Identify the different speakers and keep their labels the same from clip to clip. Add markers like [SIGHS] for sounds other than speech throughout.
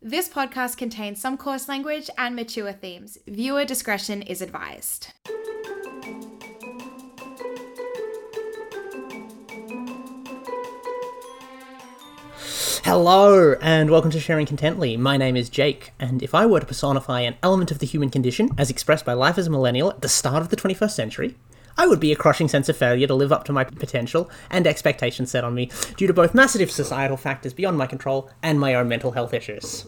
Speaker 1: This podcast contains some coarse language and mature themes. Viewer discretion is advised.
Speaker 2: Hello, and welcome to Sharing Contently. My name is Jake, and if I were to personify an element of the human condition as expressed by life as a millennial at the start of the 21st century, I would be a crushing sense of failure to live up to my potential and expectations set on me due to both massive societal factors beyond my control and my own mental health issues.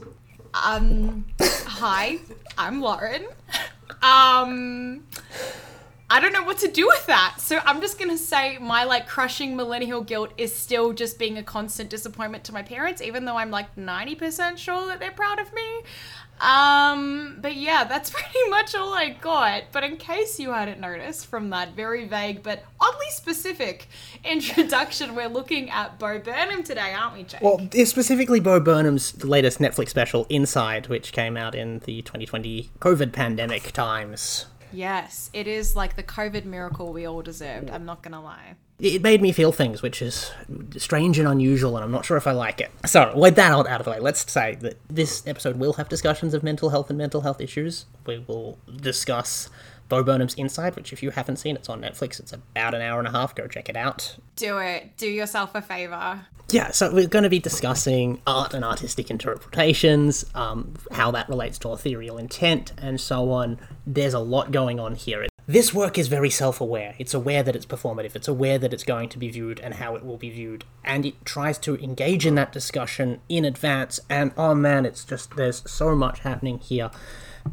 Speaker 1: Um, hi, I'm Lauren. Um, I don't know what to do with that. So I'm just gonna say my like crushing millennial guilt is still just being a constant disappointment to my parents, even though I'm like 90% sure that they're proud of me. Um, but yeah, that's [LAUGHS] pretty much all I got. But in case you hadn't noticed from that very vague but oddly specific [LAUGHS] introduction, we're looking at Bo Burnham today, aren't we, Jake?
Speaker 2: Well, specifically Bo Burnham's latest Netflix special, Inside, which came out in the 2020 COVID pandemic times.
Speaker 1: yes, it is like the COVID miracle we all deserved. I'm not gonna lie.
Speaker 2: It made me feel things, which is strange and unusual, and I'm not sure if I like it. So, with that out of the way, let's say that this episode will have discussions of mental health and mental health issues. We will discuss Bo Burnham's Inside, which, if you haven't seen, it's on Netflix. It's about an hour and a half. Go check it out.
Speaker 1: Do it. Do yourself a favor.
Speaker 2: Yeah, so we're going to be discussing art and artistic interpretations, um, how that relates to authorial intent, and so on. There's a lot going on here. This work is very self aware. It's aware that it's performative, it's aware that it's going to be viewed and how it will be viewed, and it tries to engage in that discussion in advance. And oh man, it's just, there's so much happening here.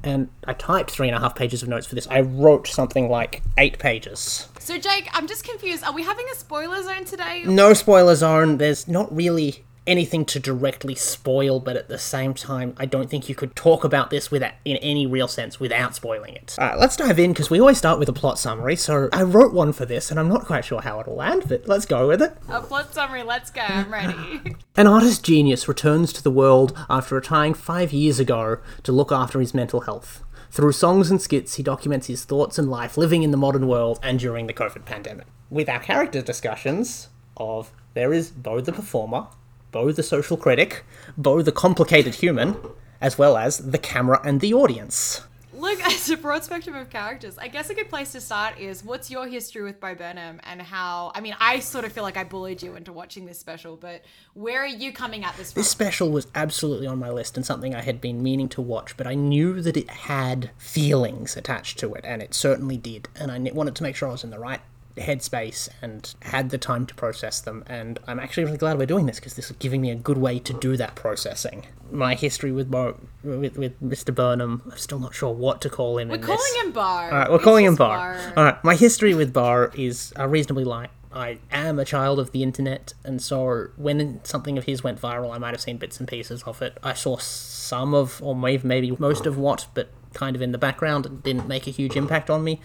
Speaker 2: And I typed three and a half pages of notes for this. I wrote something like eight pages.
Speaker 1: So, Jake, I'm just confused. Are we having a spoiler zone today?
Speaker 2: no spoiler zone. There's not really anything to directly spoil, but at the same time, I don't think you could talk about this without, in any real sense, without spoiling it. Alright, let's dive in because we always start with a plot summary. So I wrote one for this, and I'm not quite sure how it'll land, but let's go with it.
Speaker 1: A plot summary. Let's go. I'm ready. [LAUGHS]
Speaker 2: An artist genius returns to the world after retiring five years ago to look after his mental health. Through songs and skits, he documents his thoughts and life living in the modern world and during the COVID pandemic. With our character discussions of there is Bo the performer, Bo the social critic, Bo the complicated human, as well as the camera and the audience.
Speaker 1: Look, [LAUGHS] it's a broad spectrum of characters. I guess a good place to start is what's your history with Bo Burnham and how? I mean, I sort of feel like I bullied you into watching this special, but where are you coming at this from?
Speaker 2: This special was absolutely on my list and something I had been meaning to watch, but I knew that it had feelings attached to it, and it certainly did. And I wanted to make sure I was in the right headspace and had the time to process them. And I'm actually really glad we're doing this because this is giving me a good way to do that processing. My history with Bo- with, with Mr. Burnham, I'm still not sure what to call him.
Speaker 1: We're
Speaker 2: in
Speaker 1: calling
Speaker 2: this.
Speaker 1: him Bar.
Speaker 2: All right, we're calling him Bar. All right, my history with Bar is uh, reasonably light. I am a child of the internet, and so when something of his went viral, I might have seen bits and pieces of it. I saw some of, or maybe most of what, but kind of in the background. It didn't make a huge impact on me,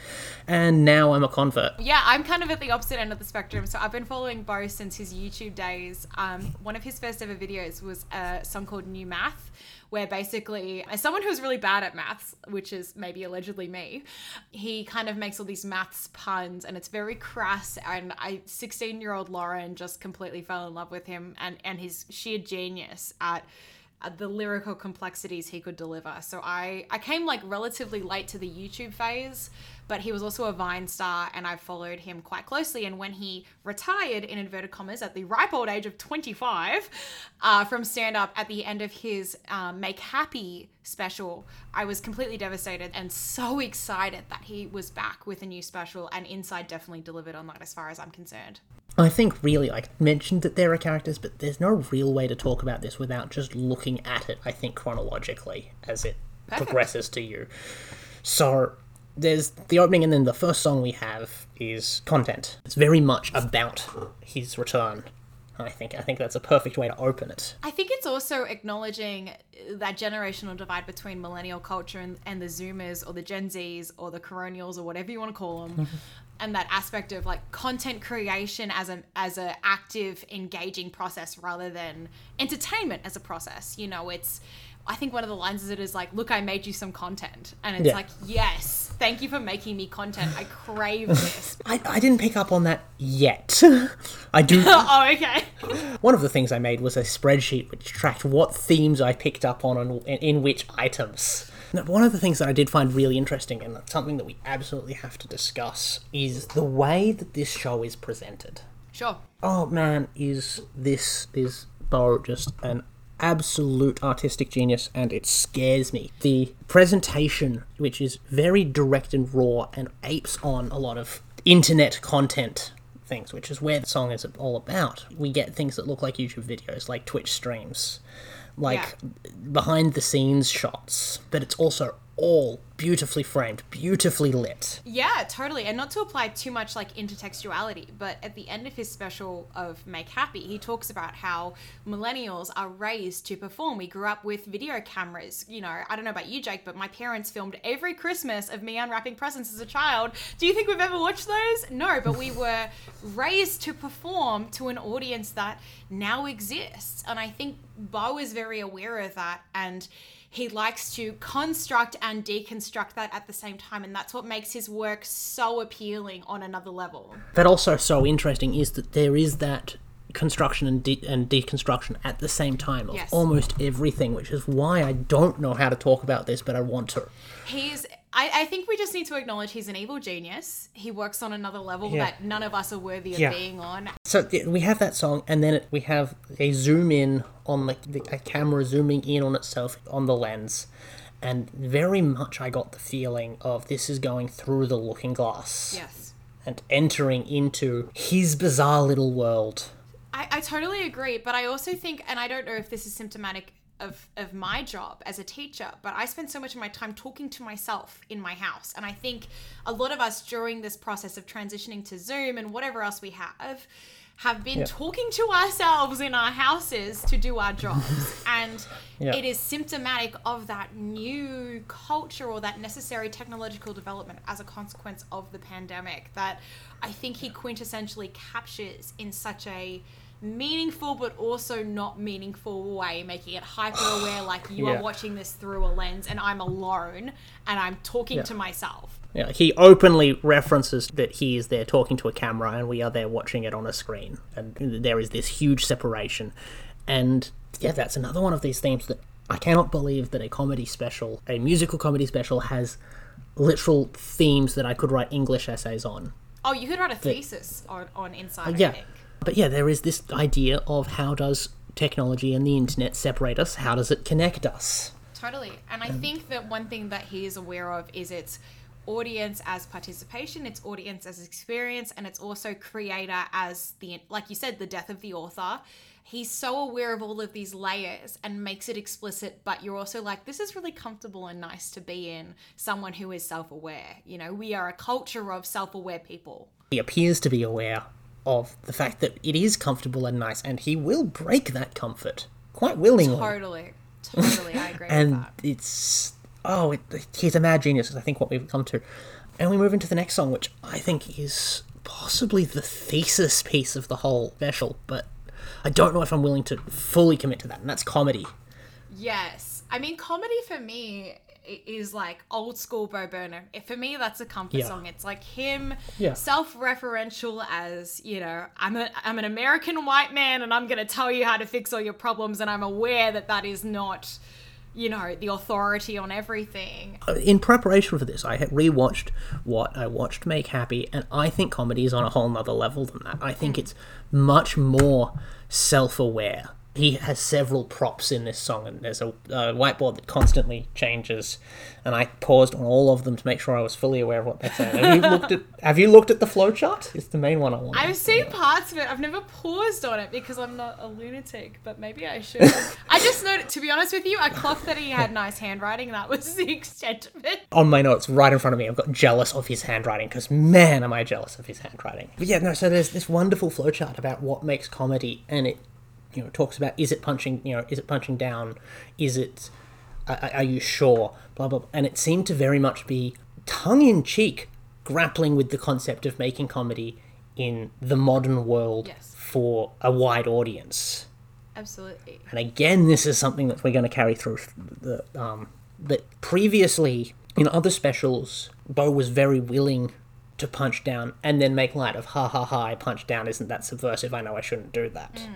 Speaker 2: and now I'm a convert.
Speaker 1: Yeah, I'm kind of at the opposite end of the spectrum. So I've been following Bo since his YouTube days. Um, one of his first ever videos was a song called New Math, where basically, as someone who's really bad at maths, which is maybe allegedly me, he kind of makes all these maths puns and it's very crass. And I, 16 year old Lauren, just completely fell in love with him and, and his sheer genius at uh, the lyrical complexities he could deliver. So I I came like relatively late to the YouTube phase, but he was also a Vine star and I followed him quite closely. And when he retired in inverted commas at the ripe old age of 25 uh, from stand up at the end of his um, Make Happy special, I was completely devastated and so excited that he was back with a new special. And Inside definitely delivered on that as far as I'm concerned.
Speaker 2: I think really, I mentioned that there are characters, but there's no real way to talk about this without just looking at it. I think chronologically as it
Speaker 1: Perfect.
Speaker 2: progresses to you. So there's the opening, and then the first song we have is content. It's very much about his return. I think I think that's a perfect way to open it.
Speaker 1: I think it's also acknowledging that generational divide between millennial culture and, and the Zoomers or the Gen Zs or the Coronials or whatever you want to call them, [LAUGHS] and that aspect of like content creation as a as a active, engaging process rather than entertainment as a process. You know, it's I think one of the lines is it is like, look, I made you some content, and it's
Speaker 2: Yeah.
Speaker 1: like, yes, Thank you for making me content. I crave [LAUGHS] this.
Speaker 2: I, I didn't pick up on that yet. [LAUGHS] I do. [LAUGHS]
Speaker 1: oh, okay.
Speaker 2: One of the things I made was a spreadsheet which tracked what themes I picked up on and in, which items. Now, one of the things that I did find really interesting, and something that we absolutely have to discuss, is the way that this show is presented.
Speaker 1: Sure.
Speaker 2: Oh man, is this is Bo just an absolute artistic genius and it scares me. The presentation, which is very direct and raw and apes on a lot of internet content things, which is where the song is all about. We get things that look like YouTube videos, like Twitch streams, like behind the scenes shots, but it's also all beautifully framed, beautifully lit.
Speaker 1: Yeah, totally. And not to apply too much like intertextuality, but at the end of his special of Make Happy, he talks about how millennials are raised to perform. We grew up with video cameras. You know, I don't know about you, Jake, but my parents filmed every Christmas of me unwrapping presents as a child. Do you think we've ever watched those? No, but we were raised to perform to an audience that now exists. And I think Bo is very aware of that. And he likes to construct and deconstruct that at the same time and that's what makes his work so appealing on another level
Speaker 2: But also so interesting is that there is that construction and, de- and deconstruction at the same time of
Speaker 1: Yes.
Speaker 2: almost everything, which is why I don't know how to talk about this, but I want to.
Speaker 1: he's I, I think we just need to acknowledge he's an evil genius he works on another level
Speaker 2: Yeah.
Speaker 1: that none of us are worthy of
Speaker 2: Yeah.
Speaker 1: being on
Speaker 2: So th- we have that song, and then it, we have a zoom in on the, the a camera zooming in on itself on the lens, and very much I got the feeling of this is going through the looking glass
Speaker 1: yes
Speaker 2: and entering into his bizarre little world.
Speaker 1: I, I totally agree, but I also think, and I don't know if this is symptomatic of, of my job as a teacher, but I spend so much of my time talking to myself in my house. And I think a lot of us during this process of transitioning to Zoom and whatever else we have, have been
Speaker 2: Yeah.
Speaker 1: talking to ourselves in our houses to do our jobs. [LAUGHS] and
Speaker 2: Yeah.
Speaker 1: it is symptomatic of that new culture or that necessary technological development as a consequence of the pandemic that I think he quintessentially captures in such a meaningful but also not meaningful way, making it hyper aware [SIGHS] like you
Speaker 2: Yeah.
Speaker 1: are watching this through a lens and I'm alone and I'm talking
Speaker 2: Yeah.
Speaker 1: to myself.
Speaker 2: Yeah, he openly references that he is there talking to a camera and we are there watching it on a screen. And there is this huge separation. And yeah, that's another one of these themes that I cannot believe that a comedy special, a musical comedy special, has literal themes that I could write English essays on.
Speaker 1: Oh, you could write a thesis on, on Inside, I
Speaker 2: Yeah.
Speaker 1: think.
Speaker 2: But yeah, there is this idea of how does technology and the internet separate us? How does it connect us?
Speaker 1: Totally. And I think that one thing that he is aware of is its audience as participation, its audience as experience, and it's also creator as the, like you said, the death of the author. He's so aware of all of these layers and makes it explicit, but you're also like, this is really comfortable and nice to be in someone who is self aware. You know, we are a culture of self aware people.
Speaker 2: he appears to be aware of the fact that it is comfortable and nice, and he will break that comfort quite willingly.
Speaker 1: Totally. Totally. I agree [LAUGHS] with
Speaker 2: and
Speaker 1: that.
Speaker 2: it's oh, it, he's a mad genius. is I think what we've come to, and we move into the next song, which I think is possibly the thesis piece of the whole special, but I don't know if I'm willing to fully commit to that, and that's comedy.
Speaker 1: Yes. I mean, comedy for me is like old school Bo Burnham. For me, that's a comfort
Speaker 2: Yeah.
Speaker 1: song. It's like him
Speaker 2: Yeah.
Speaker 1: self-referential as, you know, I'm, a, I'm an American white man and I'm going to tell you how to fix all your problems and I'm aware that that is not, you know, the authority on everything.
Speaker 2: Uh, in preparation for this, I had rewatched what I watched Make Happy, and I think comedy is on a whole nother level than that. I think hmm. it's much more self aware. He has several props in this song, and there's a, a whiteboard that constantly changes. And I paused on all of them to make sure I was fully aware of what they're saying. Have you [LAUGHS] looked at Have you looked at the flowchart? It's the main one I want.
Speaker 1: I've seen parts of it. I've never paused on it because I'm not a lunatic, but maybe I should. I just noted, to be honest with you, I clocked that he had [LAUGHS] nice handwriting. and That was the extent of it.
Speaker 2: on my notes right in front of me. I've got jealous of his handwriting because man, am I jealous of his handwriting. But yeah, no. So there's this wonderful flowchart about what makes comedy, and it, you know, talks about is it punching, you know, is it punching down, is it, are, are you sure, blah blah, blah. and it seemed to very much be tongue in cheek, grappling with the concept of making comedy in the modern world
Speaker 1: Yes.
Speaker 2: for a wide audience.
Speaker 1: Absolutely.
Speaker 2: And again, this is something that we're going to carry through the um, that previously In other specials, Bo was very willing to punch down and then make light of ha ha ha I punch down isn't that subversive I know I shouldn't do that.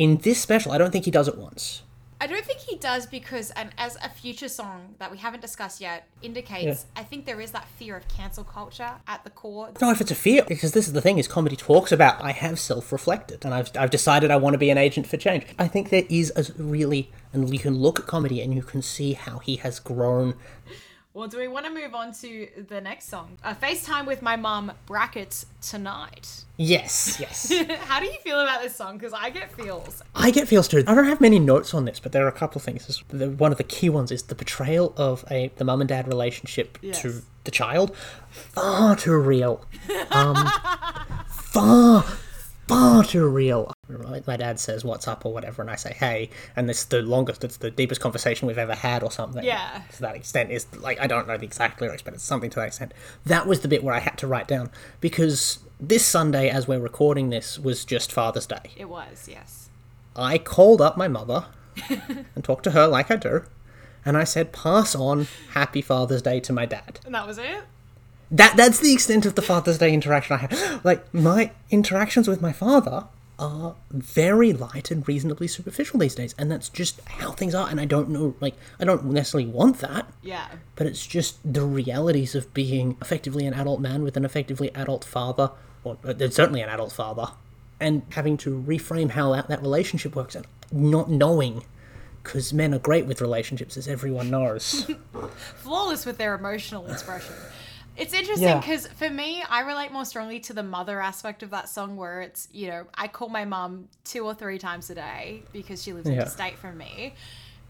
Speaker 2: In this special I don't think he does it once.
Speaker 1: I don't think he does because, and as a future song that we haven't discussed yet indicates, I think there is that fear of cancel culture at the core.
Speaker 2: No, if it's a fear, because this is the thing: is comedy talks about I have self-reflected and I've I've decided I want to be an agent for change. I think there is a really, and you can look at comedy and you can see how he has grown.
Speaker 1: Well, do we want to move on to the next song? A FaceTime with my mum, brackets, tonight.
Speaker 2: Yes, yes. [LAUGHS]
Speaker 1: How do you feel about this song? Because I get feels.
Speaker 2: I get feels too. I don't have many notes on this, but there are a couple of things. The- One of the key ones is the portrayal of a the mum and dad relationship
Speaker 1: Yes.
Speaker 2: to the child. Far too real. Um, [LAUGHS] far, far too real. Like my dad says, "What's up?" or whatever, and I say, "Hey," and it's the longest, it's the deepest conversation we've ever had, or something.
Speaker 1: Yeah.
Speaker 2: To that extent, is like I don't know the exact lyrics, but it's something to that extent. That was the bit where I had to write down because this Sunday, as we're recording this, was just Father's Day.
Speaker 1: It was, yes.
Speaker 2: I called up my mother [LAUGHS] and talked to her like I do, and I said, "Pass on Happy Father's Day to my dad."
Speaker 1: And that was it?
Speaker 2: That that's the extent of the Father's Day interaction I had. [GASPS] Like my interactions with my father are very light and reasonably superficial these days, and that's just how things are. And I don't know, like I don't necessarily want that,
Speaker 1: Yeah.
Speaker 2: but it's just the realities of being effectively an adult man with an effectively adult father, or uh, certainly an adult father, and having to reframe how that, that relationship works and not knowing. Because men are great with relationships, as everyone knows. [LAUGHS]
Speaker 1: Flawless with their emotional expression. It's interesting
Speaker 2: Yeah.
Speaker 1: because for me, I relate more strongly to the mother aspect of that song where it's, you know, I call my mum two or three times a day because she lives
Speaker 2: Yeah.
Speaker 1: interstate from me.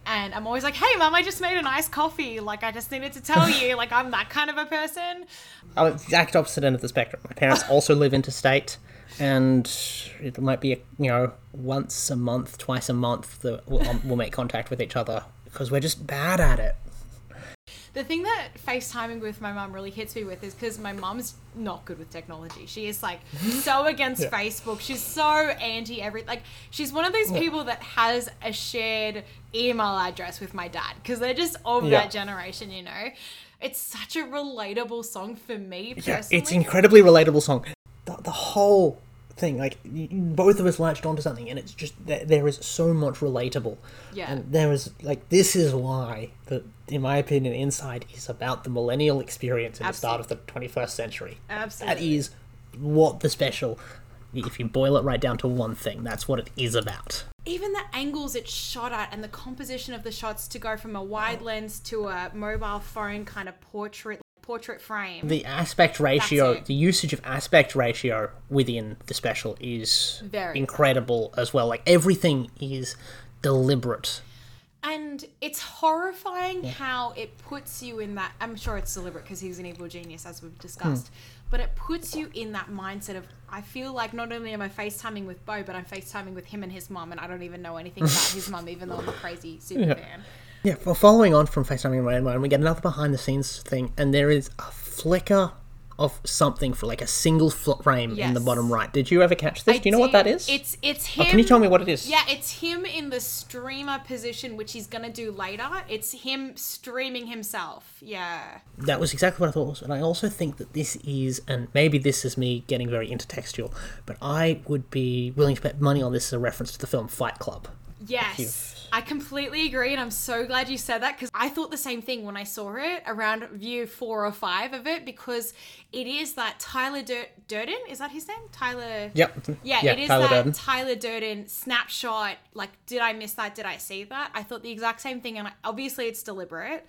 Speaker 1: And I'm always like, hey, mum, I just made a nice coffee. Like, I just needed to tell you, like, I'm that kind of a person.
Speaker 2: I'm the exact opposite end of the spectrum. My parents [LAUGHS] also live interstate, and it might be, a, you know, once a month, twice a month that we'll, um, we'll make contact with each other because we're just bad at it.
Speaker 1: The thing that FaceTiming with my mum really hits me with is because my mum's not good with technology. She is like [LAUGHS] so against Facebook. She's so anti every like she's one of those people that has a shared email address with my dad because they're just of
Speaker 2: Yeah.
Speaker 1: that generation, you know. It's such a relatable song for me
Speaker 2: Yeah,
Speaker 1: personally.
Speaker 2: it's incredibly relatable song. The, the whole thing, like both of us latched onto something, and it's just there, there is so much relatable.
Speaker 1: Yeah.
Speaker 2: and there is like this is why that, in my opinion, Inside is about the millennial experience in the start of the twenty first century. That
Speaker 1: Absolutely.
Speaker 2: is what the special. If you boil it right down to one thing, that's what it is about.
Speaker 1: even the angles it's shot at and the composition of the shots to go from a wide lens to a mobile phone kind of portrait portrait frame.
Speaker 2: The aspect ratio, the usage of aspect ratio within the special is
Speaker 1: Very
Speaker 2: incredible as well. Like everything is deliberate.
Speaker 1: And it's horrifying how it puts you in that. I'm sure it's deliberate because he's an evil genius, as we've discussed.
Speaker 2: Hmm.
Speaker 1: But it puts you in that mindset of I feel like not only am I FaceTiming with Bo, but I'm FaceTiming with him and his mum, and I don't even know anything about his mum, even though I'm a crazy [LAUGHS] super fan.
Speaker 2: Yeah, well, following on from FaceTiming Rainbow, and we get another behind the scenes thing, and there is a flicker of something for like a single frame in the bottom right. Did you ever catch this?
Speaker 1: I
Speaker 2: Do you know what that is?
Speaker 1: It's it's
Speaker 2: Oh,
Speaker 1: him.
Speaker 2: can you tell me what it is?
Speaker 1: Yeah, it's him in the streamer position, which he's gonna do later. It's him streaming himself. Yeah.
Speaker 2: That was exactly what I thought was. And I also think that this is, and maybe this is me getting very intertextual, but I would be willing to bet money on this as a reference to the film Fight Club.
Speaker 1: Yes. I completely agree, and I'm so glad you said that because I thought the same thing when I saw it around view four or five of it because it is that Tyler Dur- Durden. Is that his name? Tyler.
Speaker 2: Yep.
Speaker 1: Yeah,
Speaker 2: yeah
Speaker 1: it is
Speaker 2: Tyler
Speaker 1: that
Speaker 2: Durden.
Speaker 1: Tyler Durden snapshot. Like, did I miss that? Did I see that? I thought the exact same thing, and obviously it's deliberate.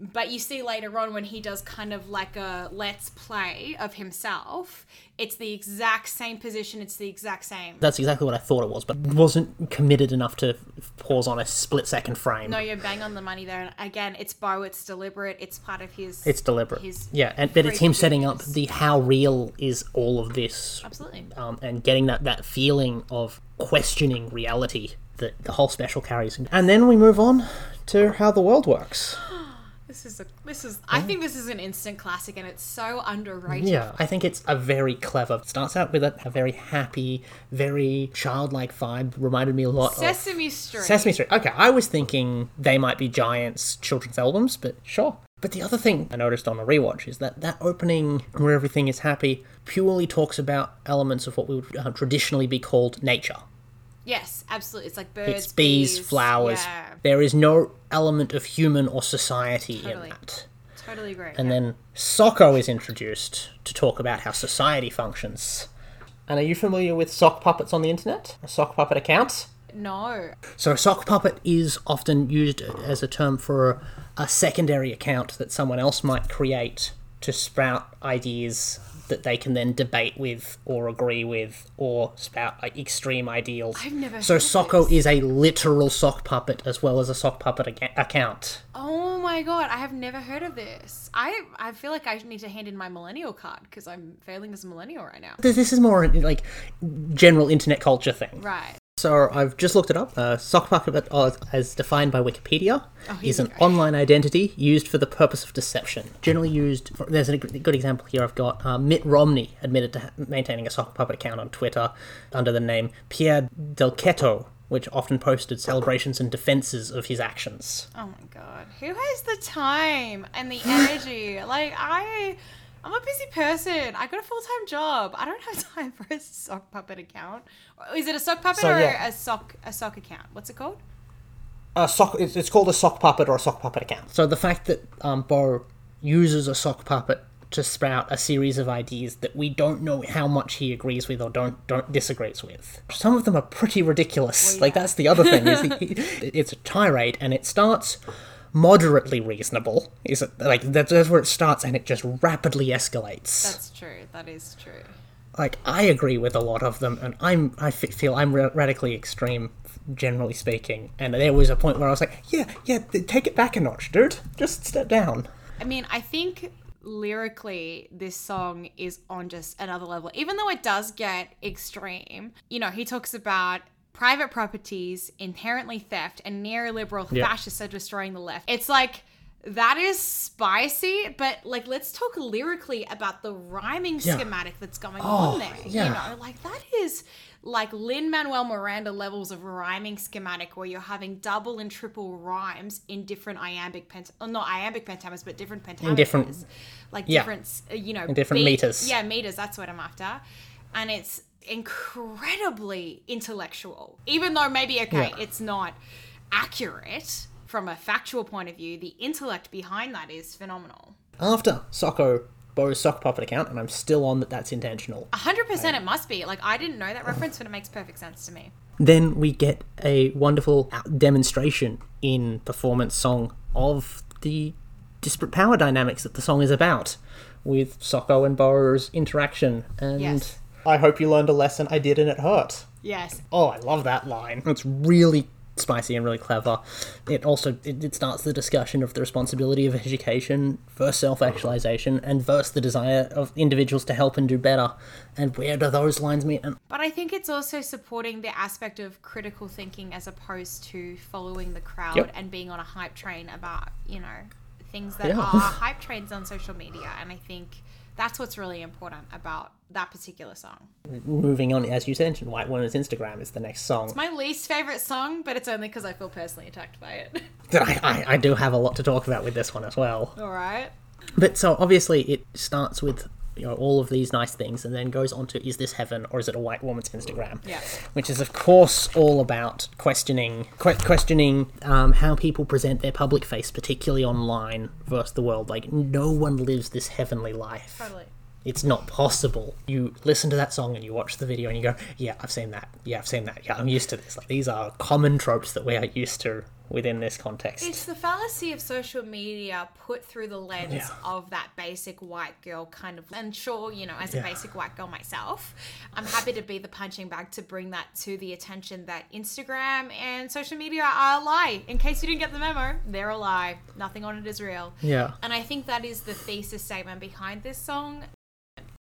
Speaker 1: But you see later on when he does kind of like a let's play of himself, it's the exact same position. It's the exact same.
Speaker 2: That's exactly what I thought it was, but wasn't committed enough to pause on a split second frame.
Speaker 1: No, you're bang on the money there. And again, it's Bo. It's deliberate. It's part of his.
Speaker 2: It's deliberate.
Speaker 1: His
Speaker 2: yeah, and but it's him setting up the how real is all of this,
Speaker 1: Absolutely.
Speaker 2: um, and getting that that feeling of questioning reality that the whole special carries. And then we move on to how the world works. [GASPS] [GASPS] [GASPS]
Speaker 1: This is a. This is. I think this is an instant classic, and it's so underrated.
Speaker 2: Yeah, I think it's a very clever. Starts out with a, a very happy, very childlike vibe. Reminded me a lot of
Speaker 1: Sesame Street.
Speaker 2: Sesame Street. Okay, I was thinking they might be Giants children's albums, but sure. But the other thing I noticed on a rewatch is that that opening, where everything is happy, purely talks about elements of what we would uh, traditionally be called nature.
Speaker 1: Yes, absolutely. It's like birds,
Speaker 2: It's bees, flowers.
Speaker 1: Yeah,
Speaker 2: There is no element of human or society
Speaker 1: Totally.
Speaker 2: in that.
Speaker 1: totally agree.
Speaker 2: And
Speaker 1: yeah.
Speaker 2: then Socko is introduced to talk about how society functions. And are you familiar with sock puppets on the internet? A sock puppet account?
Speaker 1: no,
Speaker 2: So a sock puppet is often used as a term for a secondary account that someone else might create to sprout ideas that they can then debate with or agree with or spout like extreme ideals.
Speaker 1: I've never
Speaker 2: so Socko
Speaker 1: this.
Speaker 2: is a literal sock puppet as well as a sock puppet ac- account.
Speaker 1: oh my god, I have never heard of this. I I feel like I need to hand in my millennial card because I'm failing as a millennial right now.
Speaker 2: This this is more like general internet culture thing.
Speaker 1: Right.
Speaker 2: So I've just looked it up. Uh, sock puppet, as defined by Wikipedia,
Speaker 1: here
Speaker 2: is an
Speaker 1: go.
Speaker 2: online identity used for the purpose of deception. Generally used. For, there's a good example here. I've got uh, Mitt Romney admitted to ha- maintaining a sock puppet account on Twitter under the name Pierre Delecto, which often posted celebrations and defenses of his actions.
Speaker 1: Oh my god, who has the time and the energy? like I. I'm a busy person. I got a full time job. I don't have [LAUGHS] time for a sock puppet account. Is it a sock puppet
Speaker 2: So,
Speaker 1: or
Speaker 2: yeah.
Speaker 1: a sock a sock account? What's it called?
Speaker 2: a sock it's, it's called a sock puppet or a sock puppet account so the fact that um, bo uses a sock puppet to sprout a series of ideas that we don't know how much he agrees with or don't don't disagrees with some of them are pretty ridiculous
Speaker 1: Well,
Speaker 2: like that's the other thing is he, [LAUGHS] it's a tirade and it starts moderately reasonable is it like that's, that's where it starts and it just rapidly escalates
Speaker 1: That's true. That is true.
Speaker 2: like I agree with a lot of them, and I'm I f- feel I'm ra- radically extreme, generally speaking. And there was a point where I was like, yeah, yeah, take it back a notch, dude. Just step down.
Speaker 1: I mean, I think lyrically, this song is on just another level. Even though it does get extreme, you know, he talks about private properties, inherently theft, and neoliberal
Speaker 2: Yeah.
Speaker 1: fascists are destroying the left. It's like, that is spicy, but like, let's talk lyrically about the rhyming
Speaker 2: Yeah.
Speaker 1: schematic that's going
Speaker 2: Oh,
Speaker 1: on there.
Speaker 2: yeah.
Speaker 1: You know, like that is like Lin Manuel Miranda levels of rhyming schematic where you're having double and triple rhymes in different iambic pent oh, not iambic pentameters but different pentameters
Speaker 2: different-
Speaker 1: like
Speaker 2: yeah.
Speaker 1: different you know
Speaker 2: In different
Speaker 1: beat-
Speaker 2: meters.
Speaker 1: yeah meters that's what I'm after and it's incredibly intellectual even though maybe okay
Speaker 2: Yeah.
Speaker 1: it's not accurate from a factual point of view the intellect behind that is phenomenal
Speaker 2: After Socko Bo's sock puppet account, and I'm still on that that's intentional.
Speaker 1: 100% it must be like I didn't know that reference but it makes perfect sense to me
Speaker 2: Then we get a wonderful demonstration in performance song of the disparate power dynamics that the song is about, with Socko and Bo's interaction. And
Speaker 1: Yes.
Speaker 2: I hope you learned a lesson. I did, and it hurt.
Speaker 1: yes
Speaker 2: Oh, I love that line. It's really spicy and really clever. It also it, it starts the discussion of the responsibility of education versus self-actualization and versus the desire of individuals to help and do better. And where do those lines meet? And
Speaker 1: But I think it's also supporting the aspect of critical thinking as opposed to following the crowd
Speaker 2: Yep.
Speaker 1: and being on a hype train about, you know, things that
Speaker 2: Yeah.
Speaker 1: are [LAUGHS] hype trains on social media. And I think that's what's really important about that particular song.
Speaker 2: moving on, as you mentioned, White Woman's Instagram is the next song.
Speaker 1: It's my least favorite song, but it's only because I feel personally attacked by it. [LAUGHS]
Speaker 2: I, I, I do have a lot to talk about with this one as well.
Speaker 1: All right.
Speaker 2: But so obviously it starts with you know all of these nice things and then goes on to is this heaven or is it a white woman's Instagram?
Speaker 1: Yeah.
Speaker 2: Which is of course all about questioning que- questioning um, how people present their public face, particularly online versus the world. Like no one lives this heavenly life.
Speaker 1: Totally.
Speaker 2: It's not possible. You listen to that song and you watch the video and you go, "Yeah, I've seen that. Yeah, I've seen that. Yeah, I'm used to this." Like these are common tropes that we are used to within this context.
Speaker 1: It's the fallacy of social media put through the lens
Speaker 2: Yeah.
Speaker 1: of that basic white girl kind of. And sure, you know, as
Speaker 2: Yeah.
Speaker 1: a basic white girl myself, I'm happy to be the punching bag to bring that to the attention that Instagram and social media are a lie. In case you didn't get the memo, they're a lie. Nothing on it is real.
Speaker 2: yeah.
Speaker 1: And I think that is the thesis statement behind this song.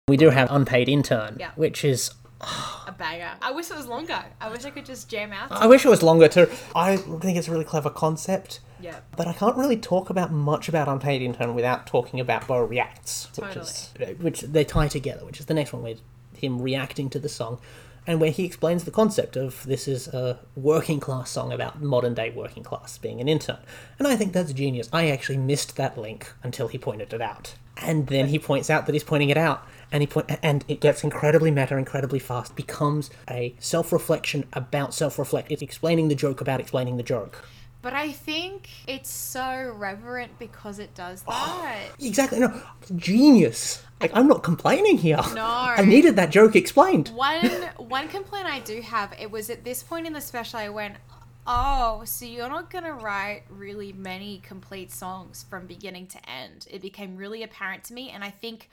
Speaker 2: We do have unpaid intern,
Speaker 1: Yeah.
Speaker 2: which is
Speaker 1: A banger. I wish it was longer. I wish I could just jam out.
Speaker 2: I wish it was longer too. I think it's a really clever concept,
Speaker 1: yeah.
Speaker 2: but I can't really talk about much about Unpaid Intern without talking about Bo Reacts, which is which they tie together, which is the next one with him reacting to the song. and where he explains the concept of this is a working class song about modern day working class being an intern. And I think that's genius. I actually missed that link until he pointed it out. And then he points out that he's pointing it out, and he point, and it gets incredibly meta, incredibly fast, becomes a self reflection about self reflect. It's explaining the joke about explaining the joke.
Speaker 1: But I think it's so reverent because it does oh, that.
Speaker 2: Exactly, no, genius. Like I'm not complaining here.
Speaker 1: No.
Speaker 2: I needed that joke explained.
Speaker 1: one [LAUGHS] one complaint I do have it was at this point in the special I went, oh, so you're not gonna write really many complete songs from beginning to end. It became really apparent to me, and I think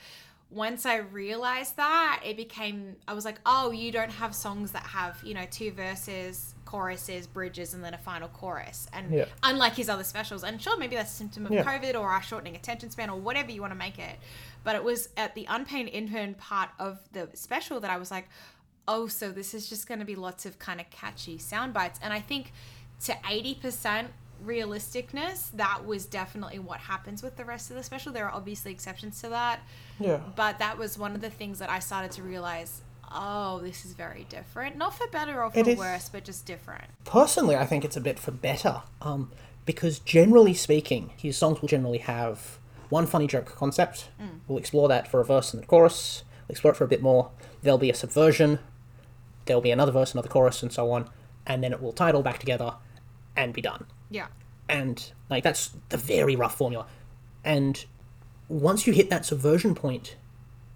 Speaker 1: once I realized that, it became I was like, oh, you don't have songs that have you know two verses, choruses, bridges, and then a final chorus, and
Speaker 2: Yeah.
Speaker 1: unlike his other specials. And sure, maybe that's a symptom of
Speaker 2: Yeah.
Speaker 1: COVID or our shortening attention span or whatever you want to make it. But it was at the unpaid intern part of the special that I was like, oh, so this is just going to be lots of kind of catchy sound bites. And I think to 80% realisticness, that was definitely what happens with the rest of the special. There are obviously exceptions to that.
Speaker 2: Yeah.
Speaker 1: But that was one of the things that I started to realize oh, this is very different. Not for better or for worse, but just different.
Speaker 2: Personally, I think it's a bit for better. Um, because generally speaking, his songs will generally have one funny joke concept. We'll explore that for a verse and the chorus. We'll explore it for a bit more. There'll be a subversion. There'll be another verse, another chorus, and so on. And then it will tie it all back together and be done.
Speaker 1: Yeah.
Speaker 2: and like that's the very rough formula. And once you hit that subversion point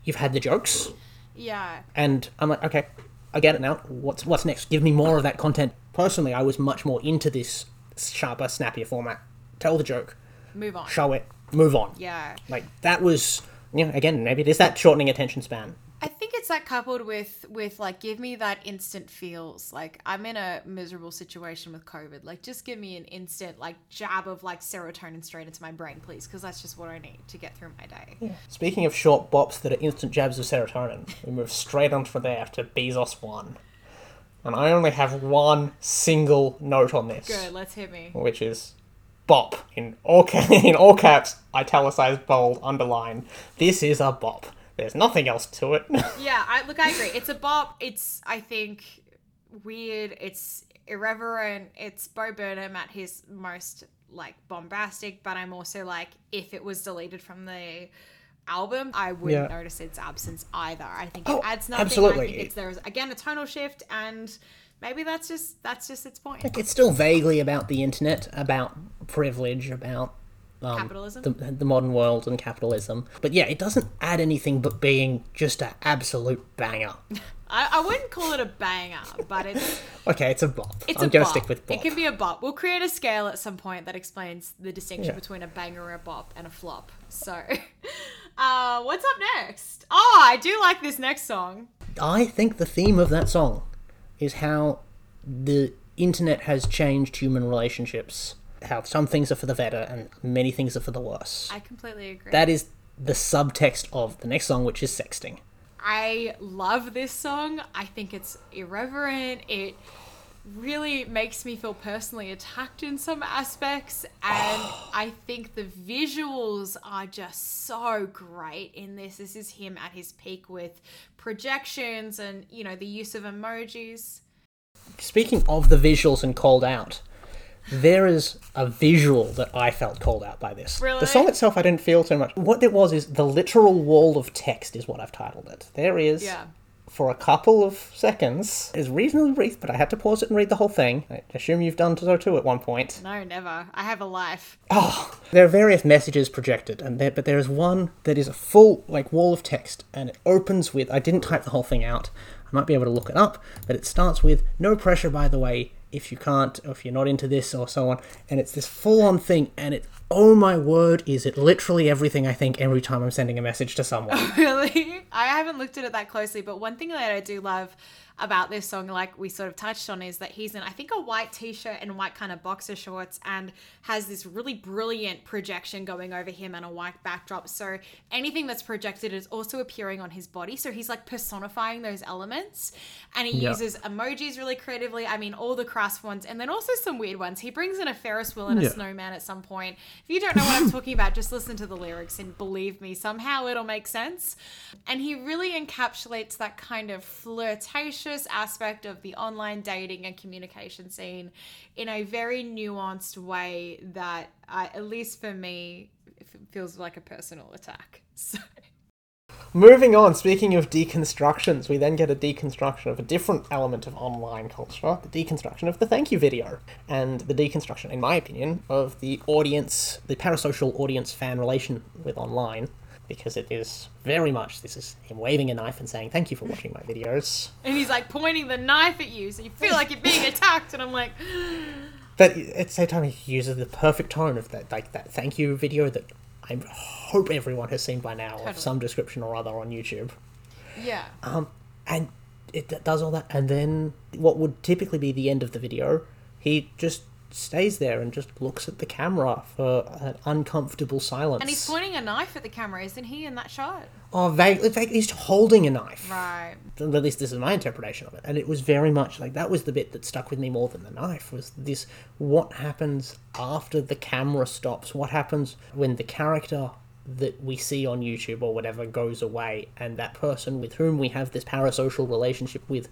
Speaker 2: you've had the jokes.
Speaker 1: Yeah.
Speaker 2: and i'm like okay i get it now. What's what's next? Give me more of that content. Personally i was much more into this sharper snappier format. Tell the joke.
Speaker 1: Move on.
Speaker 2: show it. Move on.
Speaker 1: Yeah.
Speaker 2: like that was you know again maybe it is that shortening attention span
Speaker 1: I think it's that coupled with with like give me that instant feels. Like I'm in a miserable situation with COVID. Like just give me an instant like jab of like serotonin straight into my brain, please, because that's just what I need to get through my day.
Speaker 2: speaking of short bops that are instant jabs of serotonin we move straight on from there to bezos 1 and i only have one single note on this
Speaker 1: Good, let's hit me.
Speaker 2: which is bop in all ca- [LAUGHS] in all caps, italicized, bold, underline. This is a bop. There's nothing else to it. [LAUGHS]
Speaker 1: Yeah, I look, I agree. It's a bop. It's I think weird. It's irreverent. It's Bo Burnham at his most like bombastic. But I'm also like, if it was deleted from the album, I wouldn't
Speaker 2: Yeah.
Speaker 1: notice its absence either. I think
Speaker 2: Oh,
Speaker 1: it adds nothing. I
Speaker 2: absolutely.
Speaker 1: think it's there's again a tonal shift, and maybe that's just that's just its point.
Speaker 2: it's still vaguely about the internet, about privilege, about um,
Speaker 1: Capitalism.
Speaker 2: the, the modern world and capitalism. But yeah, it doesn't add anything but being just an absolute banger. [LAUGHS]
Speaker 1: I, I wouldn't call it a banger, but it's [LAUGHS]
Speaker 2: Okay, it's a bop.
Speaker 1: It's
Speaker 2: I'm
Speaker 1: a
Speaker 2: gonna
Speaker 1: bop.
Speaker 2: stick with bop.
Speaker 1: It can be a bop. We'll create a scale at some point that explains the distinction
Speaker 2: Yeah.
Speaker 1: between a banger, a bop, and a flop. So, [LAUGHS] uh, what's up next? Oh, I do like this next song.
Speaker 2: I think the theme of that song is how the internet has changed human relationships. How some things are for the better and many things are for the worse.
Speaker 1: I completely agree.
Speaker 2: That is the subtext of the next song, which is sexting.
Speaker 1: I love this song. I think it's irreverent. It really makes me feel personally attacked in some aspects. And I think the visuals are just so great in this. This is him at his peak with projections and, you know, the use of emojis.
Speaker 2: Speaking of the visuals and called out, there is a visual that I felt called out by this.
Speaker 1: Really?
Speaker 2: The song itself I didn't feel so much. What it was is the literal wall of text is what I've titled it. There is
Speaker 1: Yeah.
Speaker 2: for a couple of seconds is reasonably brief, but I had to pause it and read the whole thing. I assume you've done so too at one point.
Speaker 1: No, never. I have a life.
Speaker 2: Oh, there are various messages projected, and there, but there is one that is a full like wall of text, and it opens with. I didn't type the whole thing out. I might be able to look it up, but it starts with "No pressure, by the way, if you can't, or if you're not into this, or so on." And it's this full-on thing, and it. Oh my word! Is it literally everything I think every time I'm sending a message to someone? [LAUGHS]
Speaker 1: really i haven't looked at it that closely but one thing that i do love about this song like we sort of touched on is that he's in i think a white t-shirt and white kind of boxer shorts and has this really brilliant projection going over him and a white backdrop. So anything that's projected is also appearing on his body. So he's like personifying those elements and he
Speaker 2: Yeah.
Speaker 1: uses emojis really creatively. I mean all the crass ones and then also some weird ones. He brings in a ferris wheel and a snowman at some point. If you don't know what I'm talking about, just listen to the lyrics and believe me, somehow it'll make sense. And he really encapsulates that kind of aspect of the online dating and communication scene in a very nuanced way that, uh, at least for me, feels like a personal attack. [LAUGHS] So.
Speaker 2: Moving on, speaking of deconstructions, we then get a deconstruction of a different element of online culture, the deconstruction of the thank you video, and the deconstruction, in my opinion, of the audience, the parasocial audience fan relation with online, because it is very much this is him waving a knife and saying thank you for watching my videos.
Speaker 1: And he's like pointing the knife at you, so you feel like you're being attacked, and I'm like. [GASPS]
Speaker 2: But at the same time, he uses the perfect tone of that, like that thank you video that I hope everyone has seen by now
Speaker 1: Totally.
Speaker 2: of some description or other on YouTube.
Speaker 1: Yeah.
Speaker 2: Um, and it does all that, and then what would typically be the end of the video, he just stays there and just looks at the camera for an uncomfortable silence.
Speaker 1: And he's pointing a knife at the camera, isn't he, in that shot?
Speaker 2: Oh, vaguely, vaguely, he's holding a knife.
Speaker 1: Right.
Speaker 2: At least this is my interpretation of it, and it was very much like that was the bit that stuck with me more than the knife. Was this what happens after the camera stops? What happens when the character that we see on YouTube or whatever goes away, and that person with whom we have this parasocial relationship with